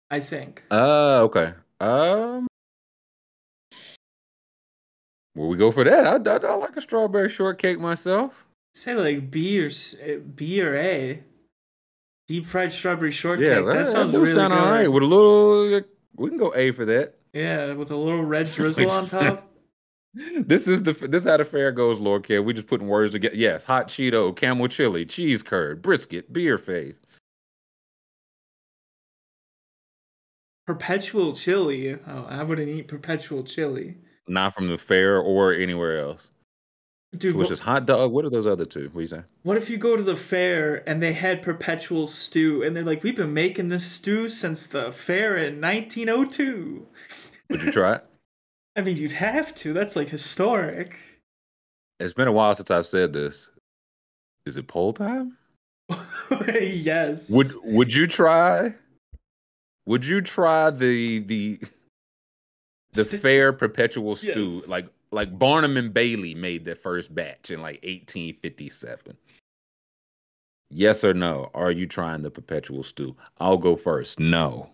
I think. Uh okay. Um. Will we go for that? I, I, I like a strawberry shortcake myself. Say like B or eh, B or A. Deep fried strawberry shortcake. Yeah, that, sounds do really sound good. all right. With a little, we can go A for that. Yeah, with a little red drizzle on top. This is the this is how the fair goes, Lord Care. We just putting words together. Yes, hot Cheeto, camel chili, cheese curd, brisket, beer face. Perpetual chili. Oh, I wouldn't eat perpetual chili. Not from the fair or anywhere else. Dude, Which what, is hot dog. What are those other two? What you say? what if you go to the fair and they had perpetual stew and they're like, we've been making this stew since the fair in 1902? Would you try it? I mean, you'd have to. That's like historic. It's been a while since I've said this. Is it poll time? yes. Would Would you try? Would you try the the the St- fair perpetual stew Yes. like like Barnum and Bailey made their first batch in like 1857? Yes or no? Are you trying the perpetual stew? I'll go first. No.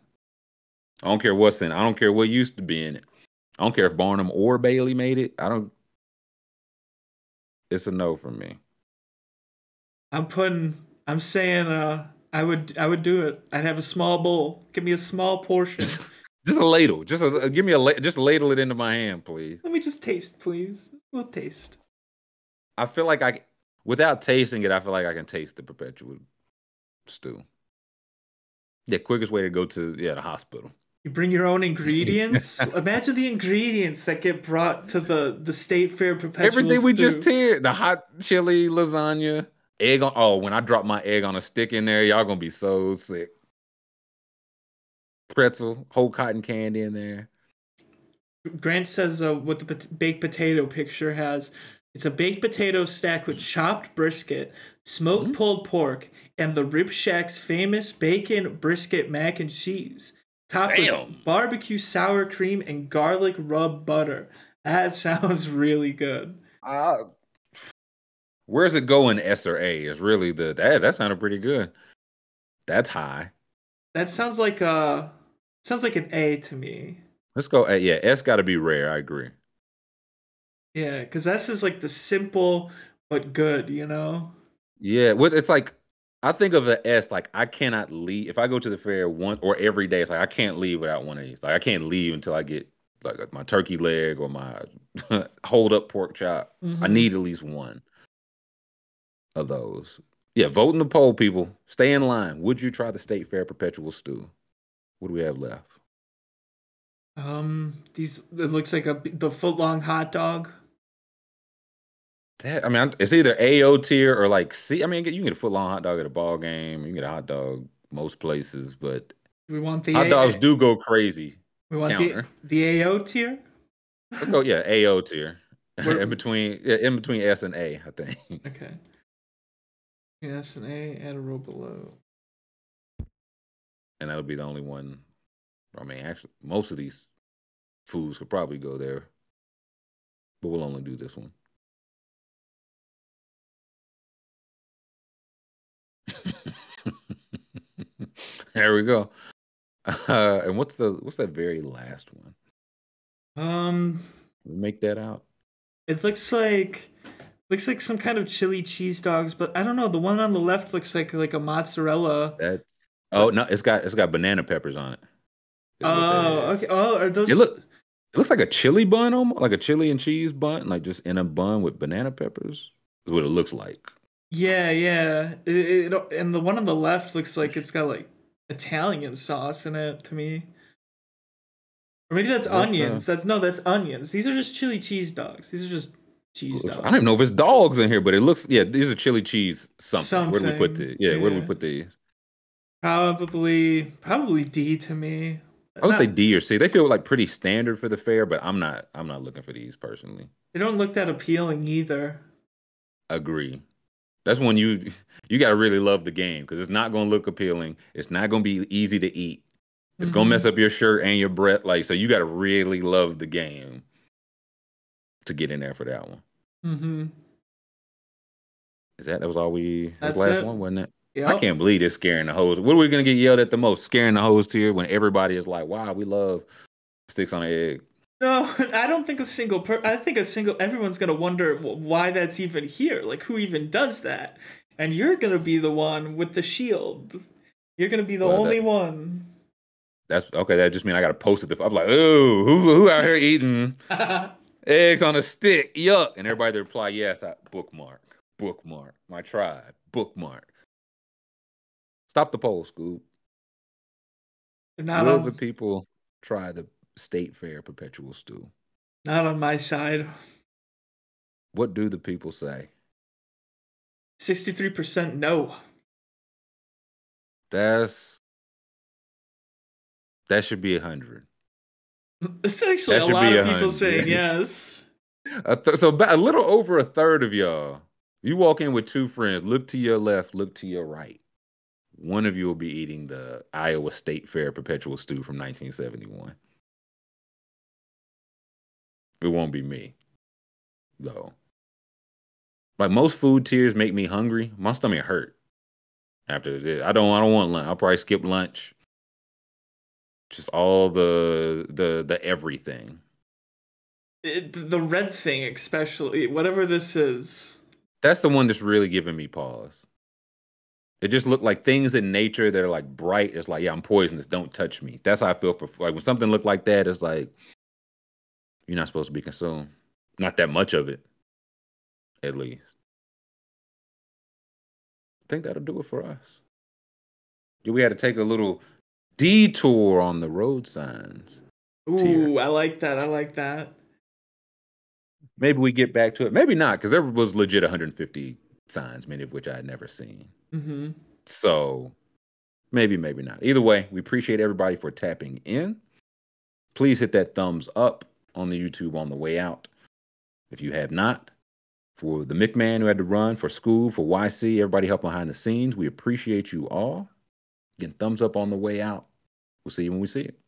I don't care what's in it. I don't care what used to be in it. I don't care if Barnum or Bailey made it. I don't. It's a no for me. I'm putting. I'm saying. Uh, I would. I would do it. I'd have a small bowl. Give me a small portion. Just a ladle. Just a, give me a la- just ladle it into my hand, please. Let me just taste, please. A little taste. I feel like I, without tasting it, I feel like I can taste the perpetual stew. Yeah, quickest way to go to yeah the hospital. You bring your own ingredients. Imagine the ingredients that get brought to the the state fair perpetual. Everything we just heard, the hot chili lasagna, egg on. Oh, when I drop my egg on a stick in there, y'all gonna be so sick. Pretzel, whole cotton candy in there. Grant says uh, what the pot- baked potato picture has. It's a baked potato stack with chopped brisket, smoked Mm-hmm. pulled pork, and the Rib Shack's famous bacon brisket mac and cheese, topped Damn. with barbecue sour cream and garlic rub butter. That sounds really good. Uh, where's it going? S or A is really the that that sounded pretty good. That's high. That sounds like a sounds like an A to me. Let's go. A. Yeah, S got to be rare. I agree. Yeah, because this is like the simple but good, you know. Yeah, what it's like. I think of the S like I cannot leave if I go to the fair one or every day. It's like I can't leave without one of these. Like I can't leave until I get like my turkey leg or my hold up pork chop. I Mhm. need at least one of those. Yeah, vote in the poll, people. Stay in line. Would you try the state fair perpetual stew? What do we have left? Um, these it looks like a the foot long hot dog. That I mean, it's either AO tier or like C. I mean, you can get a foot long hot dog at a ball game. You can get a hot dog most places, but We want the hot A- dogs do go crazy. We want counter. the the AO tier. Let's go, yeah, AO tier. In between, yeah, in between S and A, I think. Okay. S and A, add a row below. and that'll be the only one. I mean, actually, most of these foods could probably go there, but we'll only do this one. there we go. Uh, and what's the what's that very last one? Um, make that out. it looks like looks like some kind of chili cheese dogs, but I don't know. The one on the left looks like like a mozzarella. That oh no, it's got it's got banana peppers on it. Oh, okay. Oh, are those? It look it looks like a chili bun almost like a chili and cheese bun, like just in a bun with banana peppers. Is what it looks like. Yeah, yeah. It, it, and the one on the left looks like it's got like Italian sauce in it to me. Or maybe that's What the- onions. That's no, that's onions. These are just chili cheese dogs. These are just cheese dogs. I don't even know if it's dogs in here, but it looks yeah. These are chili cheese something. Where do we put Something, the yeah? Where do we put these? Probably, probably D to me. I would say D or C. They feel like pretty standard for the fair, but I'm not. I'm not looking for these personally. They don't look that appealing either. Agree. That's when you you got to really love the game because it's not going to look appealing. It's not going to be easy to eat. It's going Mhm. to mess up your shirt and your breath. Like so, you got to really love the game to get in there for that one. Mm-hmm. Is that that was all we? That's last it. one, wasn't it? Yep. I can't believe this scaring the hoes. What are we gonna get yelled at the most? Scaring the hoes tier when everybody is like, "Wow, we love sticks on an egg." No, I don't think a single per. I think a single. Everyone's gonna wonder why that's even here. Like, who even does that? And you're gonna be the one with the shield. You're gonna be the Well, only that- one. That's okay. That just means I gotta post it. I'm like, "Oh, who who out here eating eggs on a stick? Yuck!" And everybody to reply, "Yes, I bookmark, bookmark, my tribe, bookmark." Stop the poll, Scoop. not Will the people try the state fair perpetual stew? not on my side. What do the people say? Sixty-three percent no. That's that should be a hundred. It's actually That a lot of people saying yes. A th- so about a little over a third of y'all. You walk in with two friends. Look to your left. Look to your right. One of you will be eating the Iowa State Fair perpetual stew from 1971. It won't be me, though. Like most food tiers make me hungry. My stomach hurt after this. I don't. I don't want lunch. I'll probably skip lunch. Just all the the the everything. It, the red thing, especially whatever this is. That's the one that's really giving me pause. It just looked like things in nature that are like bright. It's like, yeah, I'm poisonous. Don't touch me. That's how I feel for like when something looked like that. It's like you're not supposed to be consumed. Not that much of it, at least. I think that'll do it for us. We had to take a little detour on the road signs. Ooh, Tier. I like that. I like that. Maybe we get back to it. Maybe not, because there was legit 150 signs, many of which I had never seen. Mm-hmm. So maybe, maybe not. Either way, we appreciate everybody for tapping in. Please hit that thumbs up on the YouTube on the way out. If you have not, for the McMahon who had to run, for school, for YC, everybody helping behind the scenes, we appreciate you all. Again, thumbs up on the way out. We'll see you when we see it.